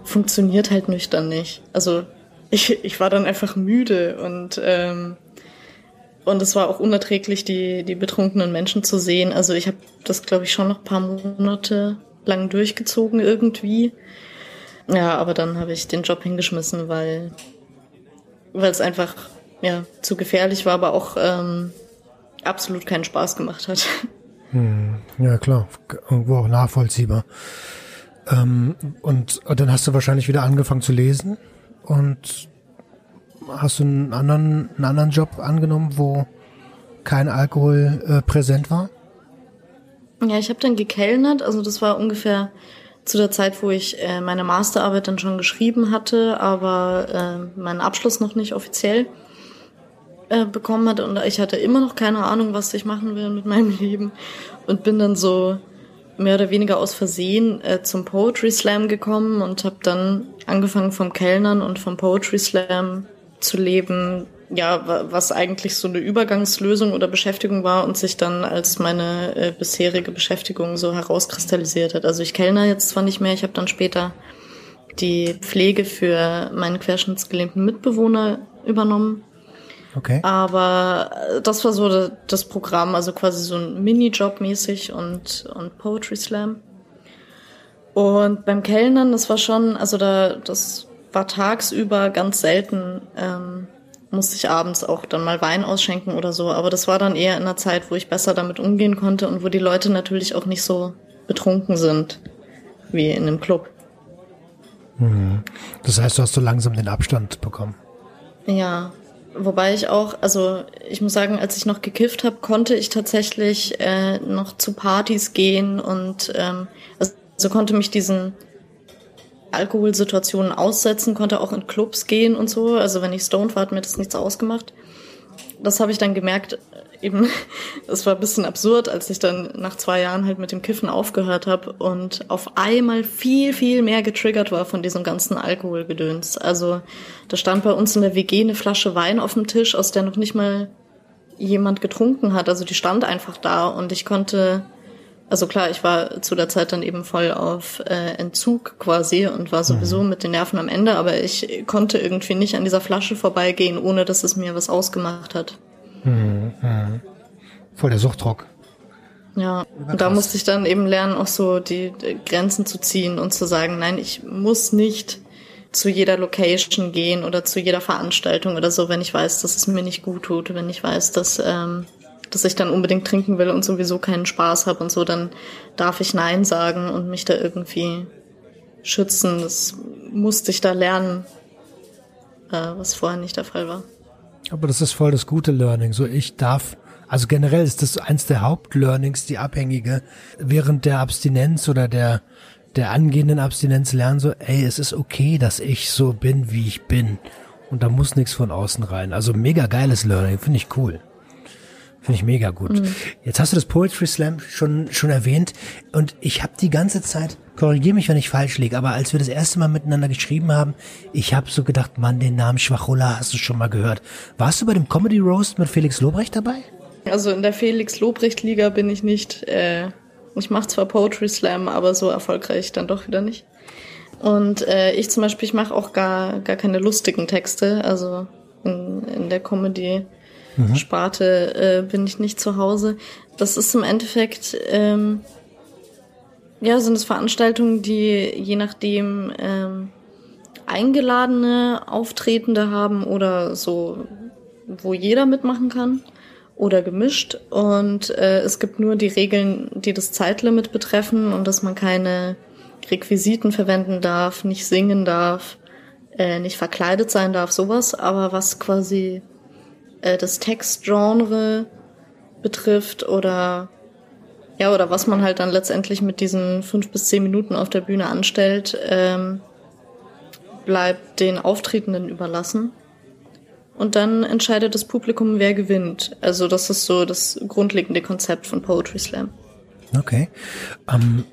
funktioniert halt nüchtern nicht. Also ich, ich war dann einfach müde und ähm, und es war auch unerträglich, die, die betrunkenen Menschen zu sehen. Also ich habe das, glaube ich, schon noch paar Monate lang durchgezogen irgendwie. Ja, aber dann habe ich den Job hingeschmissen, weil weil es einfach ja zu gefährlich war, aber auch ähm, absolut keinen Spaß gemacht hat. Hm, ja klar, irgendwo auch nachvollziehbar. Ähm, und, und dann hast du wahrscheinlich wieder angefangen zu lesen und hast du einen anderen, einen anderen Job angenommen, wo kein Alkohol äh, präsent war? Ja, ich habe dann gekellnert. Also das war ungefähr zu der Zeit, wo ich äh, meine Masterarbeit dann schon geschrieben hatte, aber äh, meinen Abschluss noch nicht offiziell äh, bekommen hatte. Und ich hatte immer noch keine Ahnung, was ich machen will mit meinem Leben. Und bin dann so mehr oder weniger aus Versehen äh, zum Poetry Slam gekommen und habe dann angefangen vom Kellnern und vom Poetry Slam zu leben, ja, was eigentlich so eine Übergangslösung oder Beschäftigung war und sich dann als meine äh, bisherige Beschäftigung so herauskristallisiert hat. Also ich kellner jetzt zwar nicht mehr, ich habe dann später die Pflege für meinen querschnittsgelähmten Mitbewohner übernommen Okay. Aber äh, das war so das Programm, also quasi so ein Minijob mäßig und, und Poetry Slam. Und beim Kellnern, das war schon, also da, das war tagsüber ganz selten, ähm, musste ich abends auch dann mal Wein ausschenken oder so. Aber das war dann eher in einer Zeit, wo ich besser damit umgehen konnte und wo die Leute natürlich auch nicht so betrunken sind wie in einem Club. Mhm. Das heißt, du hast so langsam den Abstand bekommen. Ja, Wobei ich auch, also ich muss sagen, als ich noch gekifft habe, konnte ich tatsächlich äh, noch zu Partys gehen und ähm, also konnte mich diesen Alkoholsituationen aussetzen, konnte auch in Clubs gehen und so. Also wenn ich stoned war, hat mir das nichts ausgemacht. Das habe ich dann gemerkt, eben, es war ein bisschen absurd, als ich dann nach zwei Jahren halt mit dem Kiffen aufgehört habe und auf einmal viel, viel mehr getriggert war von diesem ganzen Alkoholgedöns. Also da stand bei uns in der WG eine Flasche Wein auf dem Tisch, aus der noch nicht mal jemand getrunken hat. Also die stand einfach da und ich konnte, also klar, ich war zu der Zeit dann eben voll auf äh, Entzug quasi und war sowieso mhm. mit den Nerven am Ende, aber ich konnte irgendwie nicht an dieser Flasche vorbeigehen, ohne dass es mir was ausgemacht hat. Mhm. Mhm. Voll der Suchtdruck. Ja, und da musste ich dann eben lernen, auch so die, die Grenzen zu ziehen und zu sagen, nein, ich muss nicht zu jeder Location gehen oder zu jeder Veranstaltung oder so, wenn ich weiß, dass es mir nicht gut tut, wenn ich weiß, dass, ähm, dass ich dann unbedingt trinken will und sowieso keinen Spaß habe und so, dann darf ich Nein sagen und mich da irgendwie schützen. Das musste ich da lernen, äh, was vorher nicht der Fall war. Aber das ist voll das gute Learning. So, ich darf, also generell ist das eins der Hauptlearnings, die Abhängige während der Abstinenz oder der, der angehenden Abstinenz lernen so, ey, es ist okay, dass ich so bin, wie ich bin. Und da muss nichts von außen rein. Also mega geiles Learning, finde ich cool. Finde ich mega gut. Mhm. Jetzt hast du das Poetry Slam schon schon erwähnt und ich habe die ganze Zeit, korrigiere mich, wenn ich falsch liege, aber als wir das erste Mal miteinander geschrieben haben, ich habe so gedacht, Mann, den Namen Schwachulla hast du schon mal gehört. Warst du bei dem Comedy Roast mit Felix Lobrecht dabei? Also in der Felix Lobrecht Liga bin ich nicht. Äh, ich mache zwar Poetry Slam, aber so erfolgreich dann doch wieder nicht. Und äh, ich zum Beispiel, ich mache auch gar gar keine lustigen Texte. Also in, in der Comedy mhm. Sparte äh, bin ich nicht zu Hause. Das ist im Endeffekt, ähm, ja, sind es Veranstaltungen, die je nachdem ähm, eingeladene Auftretende haben oder so, wo jeder mitmachen kann oder gemischt. Und äh, es gibt nur die Regeln, die das Zeitlimit betreffen und dass man keine Requisiten verwenden darf, nicht singen darf, äh, nicht verkleidet sein darf, sowas. Aber was quasi äh, das Textgenre betrifft oder ja, oder was man halt dann letztendlich mit diesen fünf bis zehn Minuten auf der Bühne anstellt, ähm, bleibt den Auftretenden überlassen. Und dann entscheidet das Publikum, wer gewinnt. Also das ist so das grundlegende Konzept von Poetry Slam. Okay. Um, ähm,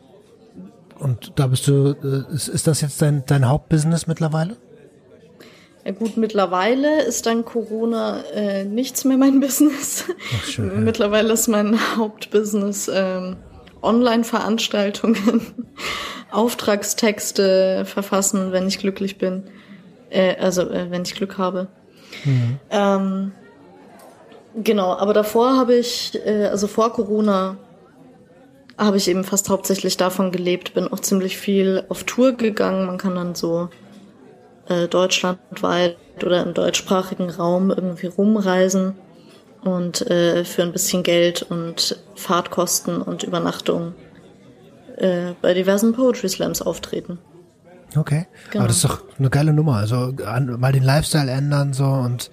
und da bist du, äh, ist, ist das jetzt dein, dein Hauptbusiness mittlerweile? Ja gut, mittlerweile ist dann Corona äh, nichts mehr mein Business. Ach, schön, ja. Mittlerweile ist mein Hauptbusiness ähm, Online-Veranstaltungen, Auftragstexte verfassen, wenn ich glücklich bin. Äh, also äh, wenn ich Glück habe. Mhm. Ähm, genau, aber davor habe ich, äh, also vor Corona habe ich eben fast hauptsächlich davon gelebt, bin auch ziemlich viel auf Tour gegangen. Man kann dann so äh, deutschlandweit oder im deutschsprachigen Raum irgendwie rumreisen und äh, für ein bisschen Geld und Fahrtkosten und Übernachtung äh, bei diversen Poetry Slams auftreten. Okay, genau. aber das ist doch eine geile Nummer. Also an, mal den Lifestyle ändern so und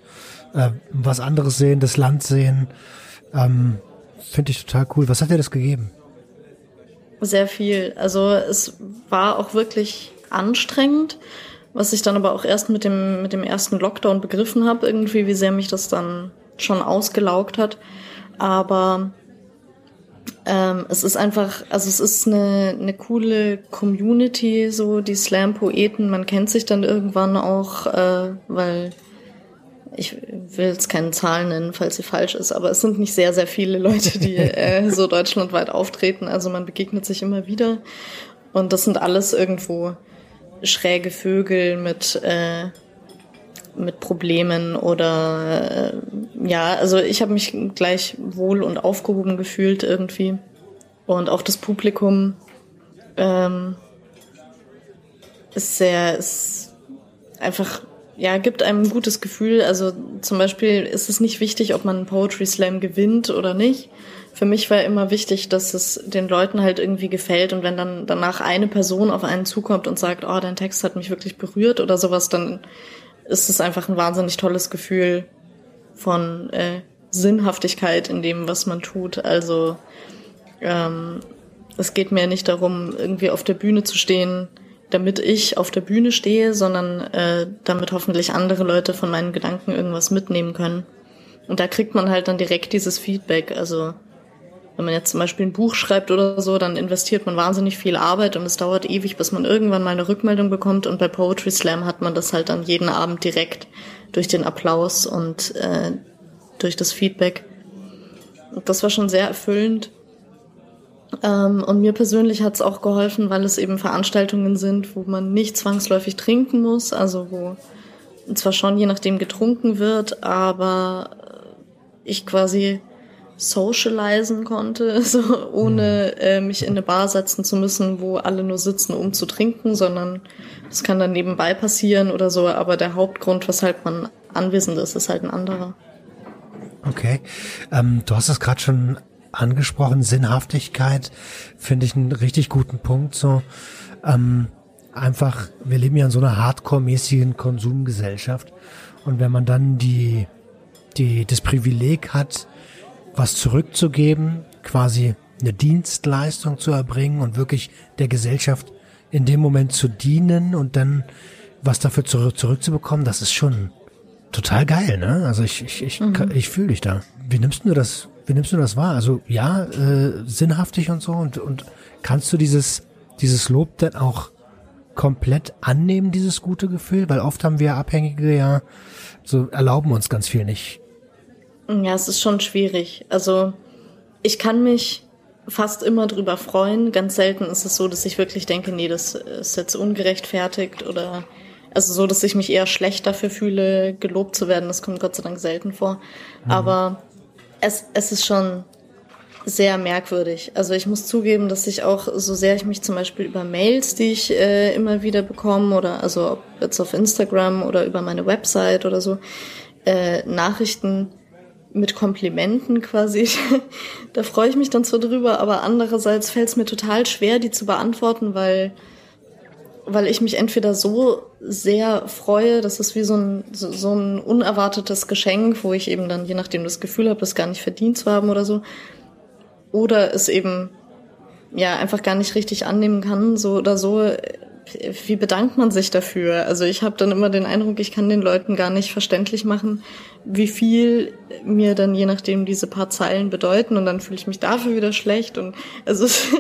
äh, was anderes sehen, das Land sehen. Ähm, Finde ich total cool. Was hat dir das gegeben? Sehr viel. Also es war auch wirklich anstrengend was ich dann aber auch erst mit dem, mit dem ersten Lockdown begriffen habe, irgendwie, wie sehr mich das dann schon ausgelaugt hat. Aber ähm, es ist einfach, also es ist eine, eine coole Community, so die Slam-Poeten. Man kennt sich dann irgendwann auch, äh, weil ich will jetzt keine Zahlen nennen, falls sie falsch ist, aber es sind nicht sehr, sehr viele Leute, die äh, so deutschlandweit auftreten. Also man begegnet sich immer wieder. Und das sind alles irgendwo schräge Vögel mit äh, mit Problemen oder äh, ja, also ich habe mich gleich wohl und aufgehoben gefühlt irgendwie und auch das Publikum ähm, ist sehr ist einfach ja gibt einem ein gutes Gefühl. Also zum Beispiel ist es nicht wichtig, ob man einen Poetry Slam gewinnt oder nicht, für mich war immer wichtig, dass es den Leuten halt irgendwie gefällt und wenn dann danach eine Person auf einen zukommt und sagt, oh, dein Text hat mich wirklich berührt oder sowas, dann ist es einfach ein wahnsinnig tolles Gefühl von äh, Sinnhaftigkeit in dem, was man tut. Also ähm, es geht mir nicht darum, irgendwie auf der Bühne zu stehen, damit ich auf der Bühne stehe, sondern äh, damit hoffentlich andere Leute von meinen Gedanken irgendwas mitnehmen können. Und da kriegt man halt dann direkt dieses Feedback. Also wenn man jetzt zum Beispiel ein Buch schreibt oder so, dann investiert man wahnsinnig viel Arbeit und es dauert ewig, bis man irgendwann mal eine Rückmeldung bekommt. Und bei Poetry Slam hat man das halt dann jeden Abend direkt durch den Applaus und äh, durch das Feedback. Und das war schon sehr erfüllend. Ähm, und mir persönlich hat es auch geholfen, weil es eben Veranstaltungen sind, wo man nicht zwangsläufig trinken muss, also wo zwar schon je nachdem getrunken wird, aber ich quasi socialisen konnte, so ohne mhm. äh, mich in eine Bar setzen zu müssen, wo alle nur sitzen, um zu trinken, sondern das kann dann nebenbei passieren oder so, aber der Hauptgrund, weshalb man anwesend ist, ist halt ein anderer. Okay. Ähm, du hast es gerade schon angesprochen, Sinnhaftigkeit finde ich einen richtig guten Punkt. So ähm, einfach, wir leben ja in so einer hardcore-mäßigen Konsumgesellschaft und wenn man dann die die das Privileg hat, was zurückzugeben, quasi eine Dienstleistung zu erbringen und wirklich der Gesellschaft in dem Moment zu dienen und dann was dafür zurück, zurückzubekommen, das ist schon total geil, ne? Also ich, ich, ich, mhm. ich fühle dich da. Wie nimmst du das, wie nimmst du das wahr? Also ja, äh, sinnhaftig und so und, und kannst du dieses, dieses Lob dann auch komplett annehmen, dieses gute Gefühl? Weil oft haben wir Abhängige ja, so erlauben uns ganz viel nicht. Ja, es ist schon schwierig. Also ich kann mich fast immer drüber freuen. Ganz selten ist es so, dass ich wirklich denke, nee, das ist jetzt ungerechtfertigt oder also so, dass ich mich eher schlecht dafür fühle, gelobt zu werden. Das kommt Gott sei Dank selten vor. Mhm. Aber es, es ist schon sehr merkwürdig. Also ich muss zugeben, dass ich auch, so sehr ich mich zum Beispiel über Mails, die ich äh, immer wieder bekomme, oder also ob jetzt auf Instagram oder über meine Website oder so, äh, Nachrichten mit Komplimenten quasi, da freue ich mich dann zwar drüber, aber andererseits fällt es mir total schwer, die zu beantworten, weil weil ich mich entweder so sehr freue, das ist wie so ein, so, so ein unerwartetes Geschenk, wo ich eben dann, je nachdem, das Gefühl habe, das gar nicht verdient zu haben oder so, oder es eben ja einfach gar nicht richtig annehmen kann, so oder so. Wie bedankt man sich dafür? Also ich habe dann immer den Eindruck, ich kann den Leuten gar nicht verständlich machen, wie viel mir dann je nachdem diese paar Zeilen bedeuten und dann fühle ich mich dafür wieder schlecht und also es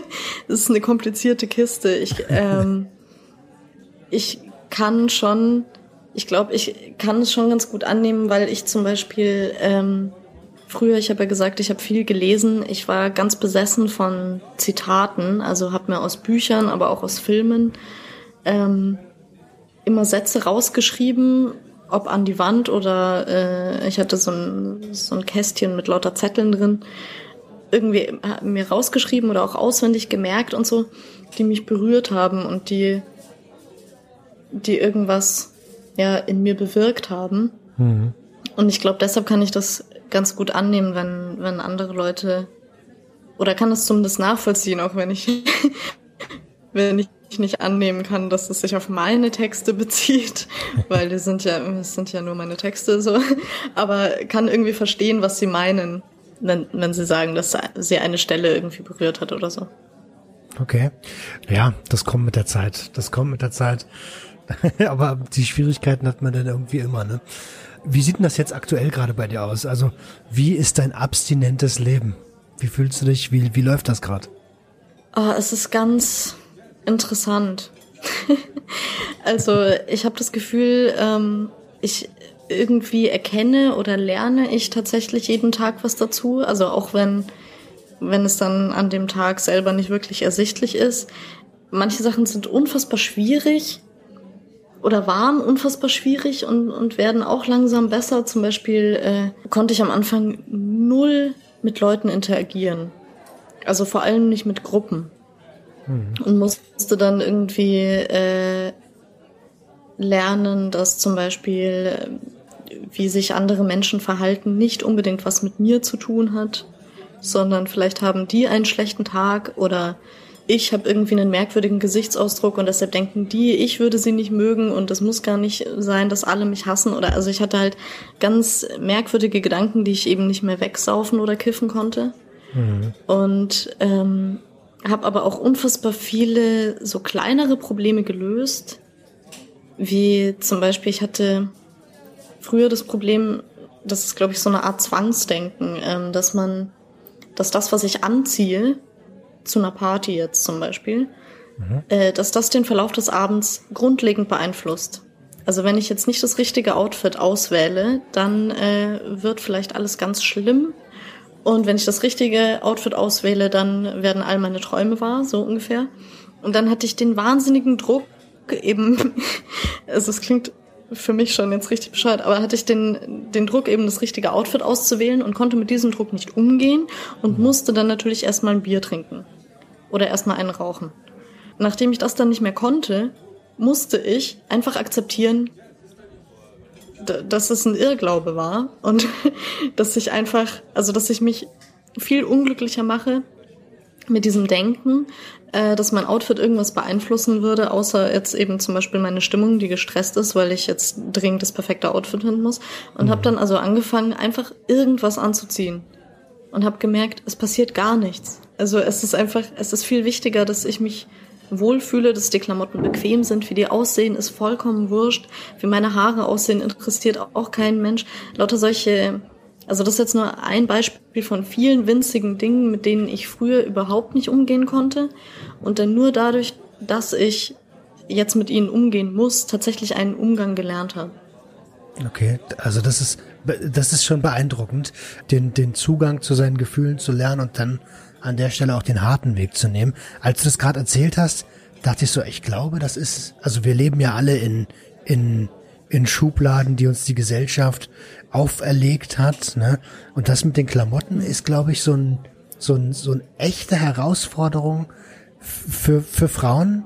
ist eine komplizierte Kiste. Ich ähm, ich kann schon, ich glaube, ich kann es schon ganz gut annehmen, weil ich zum Beispiel ähm, früher, ich habe ja gesagt, ich habe viel gelesen. Ich war ganz besessen von Zitaten, also habe mir aus Büchern, aber auch aus Filmen ähm, immer Sätze rausgeschrieben, ob an die Wand oder äh, ich hatte so ein, so ein Kästchen mit lauter Zetteln drin, irgendwie mir rausgeschrieben oder auch auswendig gemerkt und so, die mich berührt haben und die die irgendwas ja in mir bewirkt haben. Mhm. Und ich glaube, deshalb kann ich das ganz gut annehmen, wenn, wenn andere Leute oder kann das zumindest nachvollziehen, auch wenn ich, wenn ich nicht annehmen kann, dass es sich auf meine Texte bezieht, weil die sind ja, es sind ja nur meine Texte so, aber kann irgendwie verstehen, was sie meinen, wenn, wenn sie sagen, dass sie eine Stelle irgendwie berührt hat oder so. Okay. Ja, das kommt mit der Zeit. Das kommt mit der Zeit. Aber die Schwierigkeiten hat man dann irgendwie immer, ne? Wie sieht denn das jetzt aktuell gerade bei dir aus? Also, wie ist dein abstinentes Leben? Wie fühlst du dich? Wie, wie läuft das gerade? Oh, es ist ganz interessant. also, ich habe das Gefühl, ähm, ich irgendwie erkenne oder lerne ich tatsächlich jeden Tag was dazu. Also auch wenn, wenn es dann an dem Tag selber nicht wirklich ersichtlich ist. Manche Sachen sind unfassbar schwierig oder waren unfassbar schwierig und, und werden auch langsam besser. Zum Beispiel äh, konnte ich am Anfang null mit Leuten interagieren. Also vor allem nicht mit Gruppen. Mhm. Und musste dann irgendwie äh, lernen, dass zum Beispiel, äh, wie sich andere Menschen verhalten, nicht unbedingt was mit mir zu tun hat, sondern vielleicht haben die einen schlechten Tag oder ich habe irgendwie einen merkwürdigen Gesichtsausdruck und deshalb denken die, ich würde sie nicht mögen und es muss gar nicht sein, dass alle mich hassen oder also ich hatte halt ganz merkwürdige Gedanken, die ich eben nicht mehr wegsaufen oder kiffen konnte. Mhm. Und ähm, habe aber auch unfassbar viele so kleinere Probleme gelöst, wie zum Beispiel ich hatte früher das Problem, das ist glaube ich so eine Art Zwangsdenken, ähm, dass man, dass das, was ich anziehe, zu einer Party jetzt zum Beispiel, mhm. äh, dass das den Verlauf des Abends grundlegend beeinflusst. Also wenn ich jetzt nicht das richtige Outfit auswähle, dann äh, wird vielleicht alles ganz schlimm. Und wenn ich das richtige Outfit auswähle, dann werden all meine Träume wahr, so ungefähr. Und dann hatte ich den wahnsinnigen Druck, eben, also es klingt für mich schon jetzt richtig bescheuert, aber hatte ich den, den Druck, eben das richtige Outfit auszuwählen und konnte mit diesem Druck nicht umgehen und mhm. musste dann natürlich erstmal ein Bier trinken oder erstmal einen rauchen. Nachdem ich das dann nicht mehr konnte, musste ich einfach akzeptieren, dass es ein Irrglaube war und dass ich einfach, also dass ich mich viel unglücklicher mache mit diesem Denken, äh, dass mein Outfit irgendwas beeinflussen würde, außer jetzt eben zum Beispiel meine Stimmung, die gestresst ist, weil ich jetzt dringend das perfekte Outfit finden muss. Und mhm. habe dann also angefangen, einfach irgendwas anzuziehen. Und habe gemerkt, es passiert gar nichts. Also es ist einfach, es ist viel wichtiger, dass ich mich wohlfühle, dass die Klamotten bequem sind, wie die aussehen, ist vollkommen wurscht. Wie meine Haare aussehen, interessiert auch keinen Mensch. Lauter solche Also das ist jetzt nur ein Beispiel von vielen winzigen Dingen, mit denen ich früher überhaupt nicht umgehen konnte und dann nur dadurch, dass ich jetzt mit ihnen umgehen muss, tatsächlich einen Umgang gelernt habe. Okay, also das ist das ist schon beeindruckend, den den Zugang zu seinen Gefühlen zu lernen und dann an der Stelle auch den harten Weg zu nehmen. Als du das gerade erzählt hast, dachte ich so, ich glaube, das ist also wir leben ja alle in in in Schubladen, die uns die Gesellschaft auferlegt hat, ne? Und das mit den Klamotten ist, glaube ich, so ein so ein so eine echte Herausforderung für für Frauen,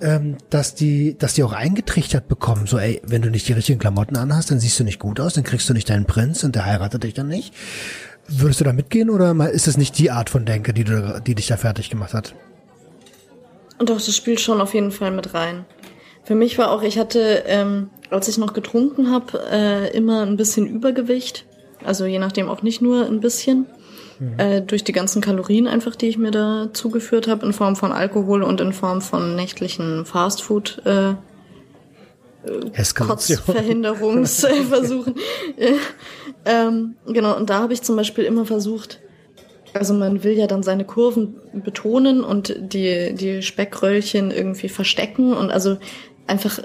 ähm, dass die, dass die auch eingetrichtert bekommen, so ey, wenn du nicht die richtigen Klamotten anhast, dann siehst du nicht gut aus, dann kriegst du nicht deinen Prinz und der heiratet dich dann nicht. Würdest du da mitgehen oder ist es nicht die Art von Denke, die, du, die dich da fertig gemacht hat? Doch, das spielt schon auf jeden Fall mit rein. Für mich war auch, ich hatte, ähm, als ich noch getrunken habe, äh, immer ein bisschen Übergewicht. Also je nachdem auch nicht nur ein bisschen. Mhm. Äh, durch die ganzen Kalorien einfach, die ich mir da zugeführt habe, in Form von Alkohol und in Form von nächtlichen Fastfood. Äh, Kotzverhinderungsversuchen. ähm, genau, und da habe ich zum Beispiel immer versucht, also man will ja dann seine Kurven betonen und die, die Speckröllchen irgendwie verstecken und also einfach,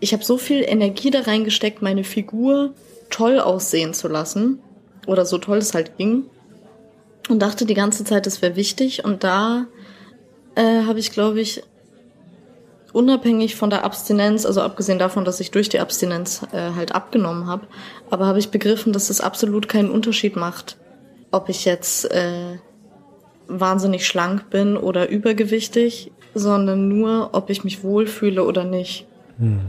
ich habe so viel Energie da reingesteckt, meine Figur toll aussehen zu lassen oder so toll es halt ging und dachte die ganze Zeit, das wäre wichtig. Und da äh, habe ich, glaube ich, unabhängig von der Abstinenz, also abgesehen davon, dass ich durch die Abstinenz äh, halt abgenommen habe, aber habe ich begriffen, dass es absolut keinen Unterschied macht, ob ich jetzt äh, wahnsinnig schlank bin oder übergewichtig, sondern nur, ob ich mich wohlfühle oder nicht. Mhm.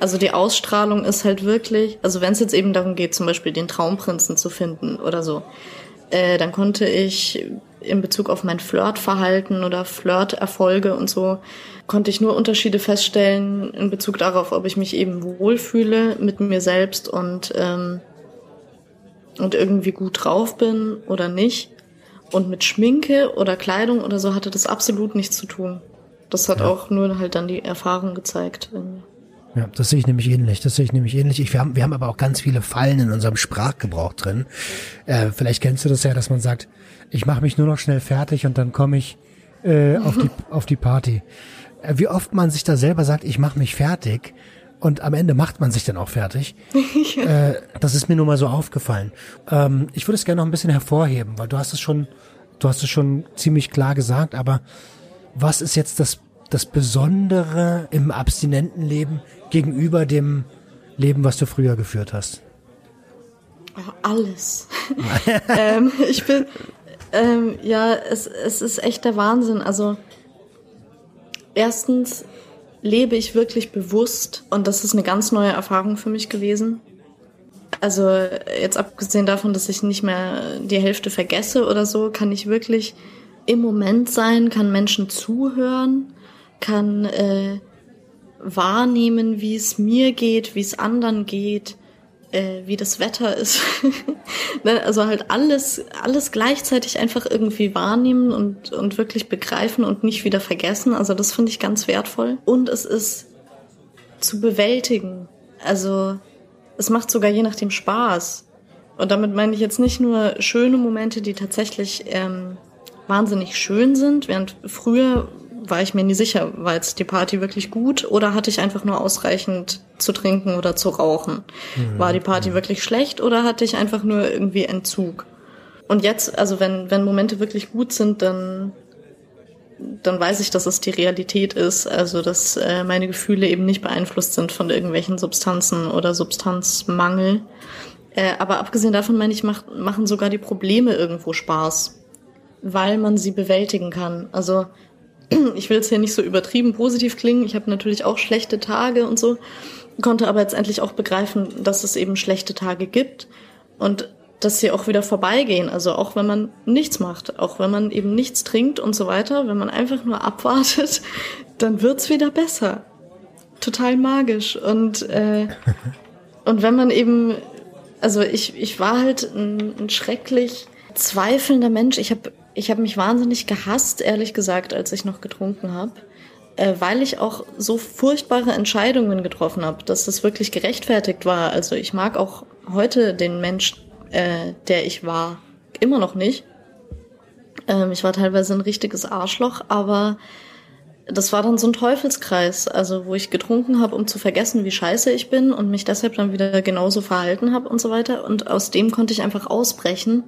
Also die Ausstrahlung ist halt wirklich, also wenn es jetzt eben darum geht, zum Beispiel den Traumprinzen zu finden oder so, äh, dann konnte ich in Bezug auf mein Flirtverhalten oder Flirterfolge und so, konnte ich nur Unterschiede feststellen in Bezug darauf, ob ich mich eben wohlfühle mit mir selbst und, ähm, und irgendwie gut drauf bin oder nicht. Und mit Schminke oder Kleidung oder so hatte das absolut nichts zu tun. Das hat ja. auch nur halt dann die Erfahrung gezeigt. Irgendwie. Ja, das sehe ich nämlich ähnlich. Das sehe ich nämlich ähnlich. Ich, wir, haben, wir haben aber auch ganz viele Fallen in unserem Sprachgebrauch drin. Äh, vielleicht kennst du das ja, dass man sagt, ich mache mich nur noch schnell fertig und dann komme ich äh, auf, die, auf die Party. Äh, wie oft man sich da selber sagt, ich mache mich fertig und am Ende macht man sich dann auch fertig. ja. äh, das ist mir nur mal so aufgefallen. Ähm, ich würde es gerne noch ein bisschen hervorheben, weil du hast es schon, du hast es schon ziemlich klar gesagt, aber was ist jetzt das das Besondere im abstinenten Leben gegenüber dem Leben, was du früher geführt hast? Alles. ähm, ich bin, ähm, ja, es, es ist echt der Wahnsinn. Also, erstens lebe ich wirklich bewusst und das ist eine ganz neue Erfahrung für mich gewesen. Also, jetzt abgesehen davon, dass ich nicht mehr die Hälfte vergesse oder so, kann ich wirklich im Moment sein, kann Menschen zuhören, kann äh, wahrnehmen, wie es mir geht, wie es anderen geht, äh, wie das Wetter ist. ne? Also halt alles, alles gleichzeitig einfach irgendwie wahrnehmen und, und wirklich begreifen und nicht wieder vergessen. Also das finde ich ganz wertvoll. Und es ist zu bewältigen. Also es macht sogar je nachdem Spaß. Und damit meine ich jetzt nicht nur schöne Momente, die tatsächlich ähm, wahnsinnig schön sind, während früher war ich mir nie sicher, war jetzt die Party wirklich gut oder hatte ich einfach nur ausreichend zu trinken oder zu rauchen? Mhm. War die Party wirklich schlecht oder hatte ich einfach nur irgendwie Entzug? Und jetzt, also wenn, wenn Momente wirklich gut sind, dann, dann weiß ich, dass es die Realität ist, also dass äh, meine Gefühle eben nicht beeinflusst sind von irgendwelchen Substanzen oder Substanzmangel. Äh, aber abgesehen davon meine ich, mach, machen sogar die Probleme irgendwo Spaß, weil man sie bewältigen kann. Also ich will jetzt hier nicht so übertrieben positiv klingen. Ich habe natürlich auch schlechte Tage und so, konnte aber jetzt endlich auch begreifen, dass es eben schlechte Tage gibt und dass sie auch wieder vorbeigehen. Also auch wenn man nichts macht, auch wenn man eben nichts trinkt und so weiter, wenn man einfach nur abwartet, dann wird's wieder besser. Total magisch. Und, äh, und wenn man eben, also ich, ich war halt ein, ein schrecklich zweifelnder Mensch. Ich habe ich habe mich wahnsinnig gehasst, ehrlich gesagt, als ich noch getrunken habe, äh, weil ich auch so furchtbare Entscheidungen getroffen habe, dass das wirklich gerechtfertigt war. Also ich mag auch heute den Mensch äh, der ich war. Immer noch nicht. Ähm, ich war teilweise ein richtiges Arschloch, aber das war dann so ein Teufelskreis, also wo ich getrunken habe, um zu vergessen, wie scheiße ich bin und mich deshalb dann wieder genauso verhalten habe und so weiter. Und aus dem konnte ich einfach ausbrechen.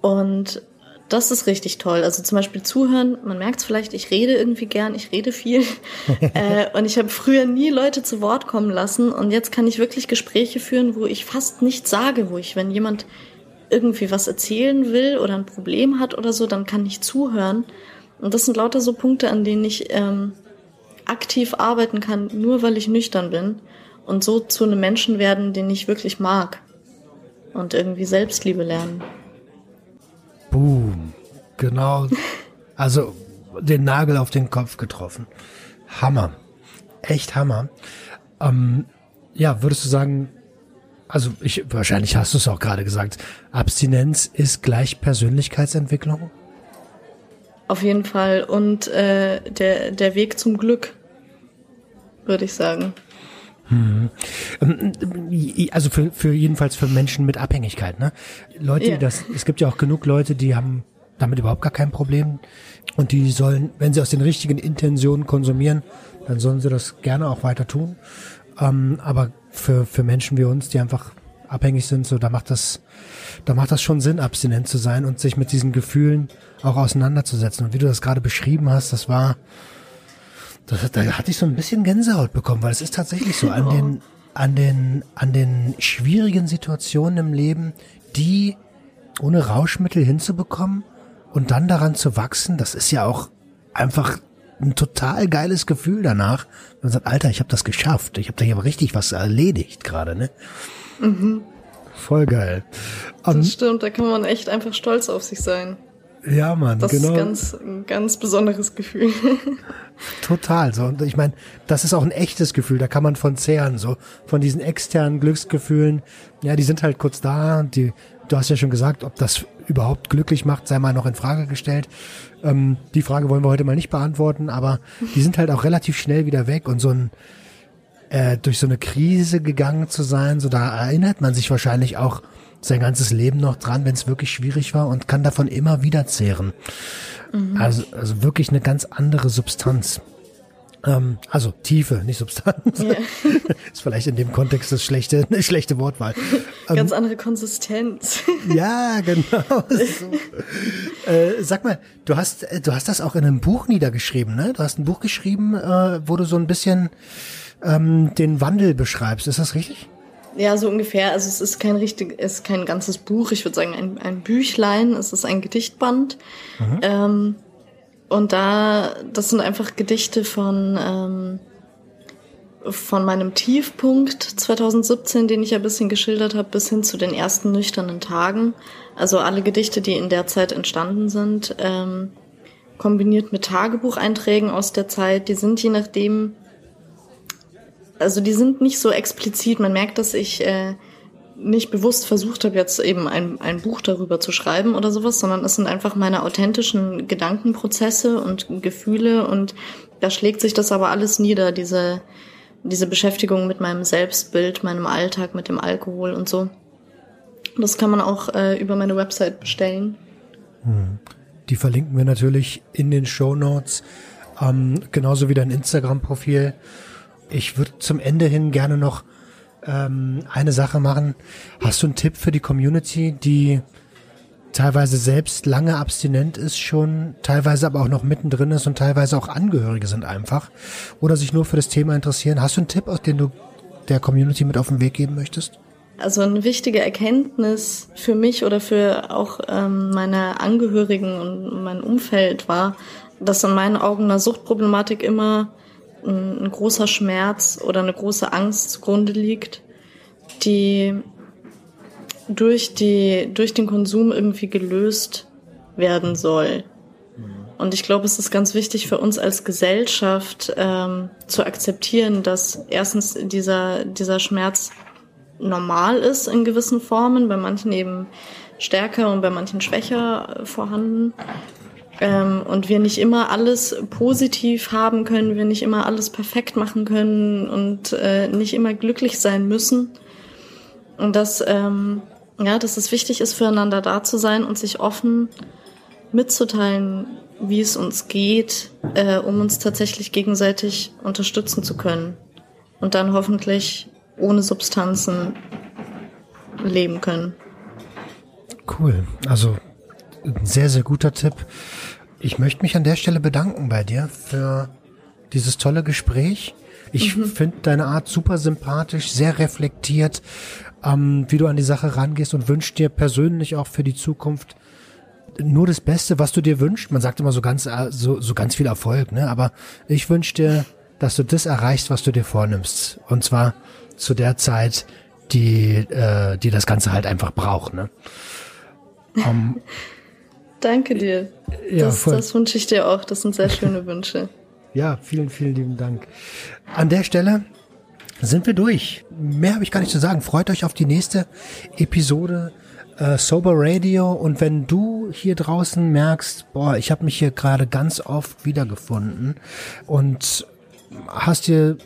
Und das ist richtig toll. Also zum Beispiel zuhören, man merkt es vielleicht, ich rede irgendwie gern, ich rede viel. äh, und ich habe früher nie Leute zu Wort kommen lassen. Und jetzt kann ich wirklich Gespräche führen, wo ich fast nichts sage, wo ich, wenn jemand irgendwie was erzählen will oder ein Problem hat oder so, dann kann ich zuhören. Und das sind lauter so Punkte, an denen ich ähm, aktiv arbeiten kann, nur weil ich nüchtern bin und so zu einem Menschen werden, den ich wirklich mag und irgendwie Selbstliebe lernen. Boom. Genau. Also den Nagel auf den Kopf getroffen. Hammer. Echt Hammer. Ähm, ja, würdest du sagen, also ich, wahrscheinlich hast du es auch gerade gesagt, Abstinenz ist gleich Persönlichkeitsentwicklung? Auf jeden Fall. Und äh, der, der Weg zum Glück, würde ich sagen. Hm. Also für, für jedenfalls für Menschen mit Abhängigkeit, ne? Leute, ja. das, es gibt ja auch genug Leute, die haben damit überhaupt gar kein Problem. Und die sollen, wenn sie aus den richtigen Intentionen konsumieren, dann sollen sie das gerne auch weiter tun. Ähm, aber für, für Menschen wie uns, die einfach abhängig sind, so da macht das, da macht das schon Sinn, abstinent zu sein und sich mit diesen Gefühlen auch auseinanderzusetzen. Und wie du das gerade beschrieben hast, das war, das, da hatte ich so ein bisschen Gänsehaut bekommen, weil es ist tatsächlich so an den, an den, an den schwierigen Situationen im Leben, die ohne Rauschmittel hinzubekommen und dann daran zu wachsen, das ist ja auch einfach ein total geiles Gefühl danach. Man sagt, Alter, ich habe das geschafft. Ich habe da hier aber richtig was erledigt gerade, ne? Mhm. Voll geil. Das um, stimmt, da kann man echt einfach stolz auf sich sein. Ja, Mann, das genau. Das ist ganz, ein ganz besonderes Gefühl. Total. So, und ich meine, das ist auch ein echtes Gefühl. Da kann man von zehren, so von diesen externen Glücksgefühlen. Ja, die sind halt kurz da. Die, du hast ja schon gesagt, ob das überhaupt glücklich macht, sei mal noch in Frage gestellt. Ähm, die Frage wollen wir heute mal nicht beantworten, aber die sind halt auch relativ schnell wieder weg und so ein äh, durch so eine Krise gegangen zu sein, so da erinnert man sich wahrscheinlich auch sein ganzes Leben noch dran, wenn es wirklich schwierig war und kann davon immer wieder zehren. Mhm. Also, also wirklich eine ganz andere Substanz. Ähm, also Tiefe, nicht Substanz. Yeah. ist vielleicht in dem Kontext das schlechte, eine schlechte Wortwahl. Ganz ähm, andere Konsistenz. ja, genau. So. Äh, sag mal, du hast, äh, du hast das auch in einem Buch niedergeschrieben, ne? Du hast ein Buch geschrieben, äh, wo du so ein bisschen ähm, den Wandel beschreibst. Ist das richtig? Ja, so ungefähr. Also es ist kein richtig, es ist kein ganzes Buch. Ich würde sagen ein, ein Büchlein. Es ist ein Gedichtband. Mhm. Ähm, und da, das sind einfach Gedichte von ähm, von meinem Tiefpunkt 2017, den ich ja ein bisschen geschildert habe, bis hin zu den ersten nüchternen Tagen. Also alle Gedichte, die in der Zeit entstanden sind, ähm, kombiniert mit Tagebucheinträgen aus der Zeit, die sind je nachdem also die sind nicht so explizit. Man merkt, dass ich äh, nicht bewusst versucht habe, jetzt eben ein, ein Buch darüber zu schreiben oder sowas, sondern es sind einfach meine authentischen Gedankenprozesse und Gefühle und da schlägt sich das aber alles nieder, diese, diese Beschäftigung mit meinem Selbstbild, meinem Alltag, mit dem Alkohol und so. Das kann man auch äh, über meine Website bestellen. Hm. Die verlinken wir natürlich in den Show Notes, ähm, genauso wie dein Instagram-Profil. Ich würde zum Ende hin gerne noch ähm, eine Sache machen. Hast du einen Tipp für die Community, die teilweise selbst lange abstinent ist schon, teilweise aber auch noch mittendrin ist und teilweise auch Angehörige sind einfach oder sich nur für das Thema interessieren. Hast du einen Tipp, aus den du der Community mit auf den Weg geben möchtest? Also eine wichtige Erkenntnis für mich oder für auch ähm, meine Angehörigen und mein Umfeld war, dass in meinen Augen eine Suchtproblematik immer ein, ein großer Schmerz oder eine große Angst zugrunde liegt, die durch die, durch den Konsum irgendwie gelöst werden soll. Und ich glaube, es ist ganz wichtig für uns als Gesellschaft ähm, zu akzeptieren, dass erstens dieser, dieser Schmerz normal ist in gewissen Formen, bei manchen eben stärker und bei manchen schwächer vorhanden ähm, und wir nicht immer alles positiv haben können, wir nicht immer alles perfekt machen können und äh, nicht immer glücklich sein müssen. Und dass ähm, ja, dass es wichtig ist, füreinander da zu sein und sich offen mitzuteilen, wie es uns geht, äh, um uns tatsächlich gegenseitig unterstützen zu können. Und dann hoffentlich ohne Substanzen leben können. Cool. Also ein sehr, sehr guter Tipp. Ich möchte mich an der Stelle bedanken bei dir für dieses tolle Gespräch. Ich mhm. finde deine Art super sympathisch, sehr reflektiert, ähm, wie du an die Sache rangehst und wünsche dir persönlich auch für die Zukunft nur das Beste, was du dir wünschst. Man sagt immer so ganz, äh, so, so ganz viel Erfolg, ne? Aber ich wünsche dir, dass du das erreichst, was du dir vornimmst. Und zwar zu der Zeit, die, äh, die das Ganze halt einfach braucht, ne? Um, Danke dir. Ja, das, das wünsche ich dir auch. Das sind sehr schöne Wünsche. Ja, vielen, vielen lieben Dank. An der Stelle sind wir durch. Mehr habe ich gar nicht zu sagen. Freut euch auf die nächste Episode äh, Sober Radio. Und wenn du hier draußen merkst, boah, ich habe mich hier gerade ganz oft wiedergefunden und hast dir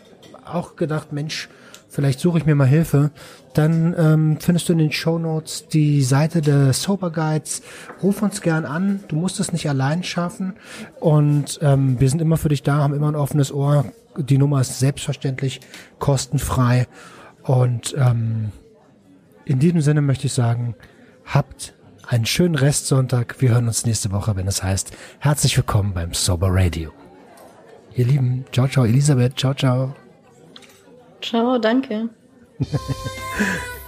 auch gedacht, Mensch, vielleicht suche ich mir mal Hilfe, dann ähm, findest du in den Show Notes die Seite der Sober Guides. Ruf uns gern an. Du musst es nicht allein schaffen. Und ähm, wir sind immer für dich da, haben immer ein offenes Ohr. Die Nummer ist selbstverständlich kostenfrei. Und ähm, in diesem Sinne möchte ich sagen, habt einen schönen Restsonntag. Wir hören uns nächste Woche, wenn es heißt, herzlich willkommen beim Sober Radio. Ihr Lieben, ciao, ciao, Elisabeth, ciao, ciao. Ciao, danke.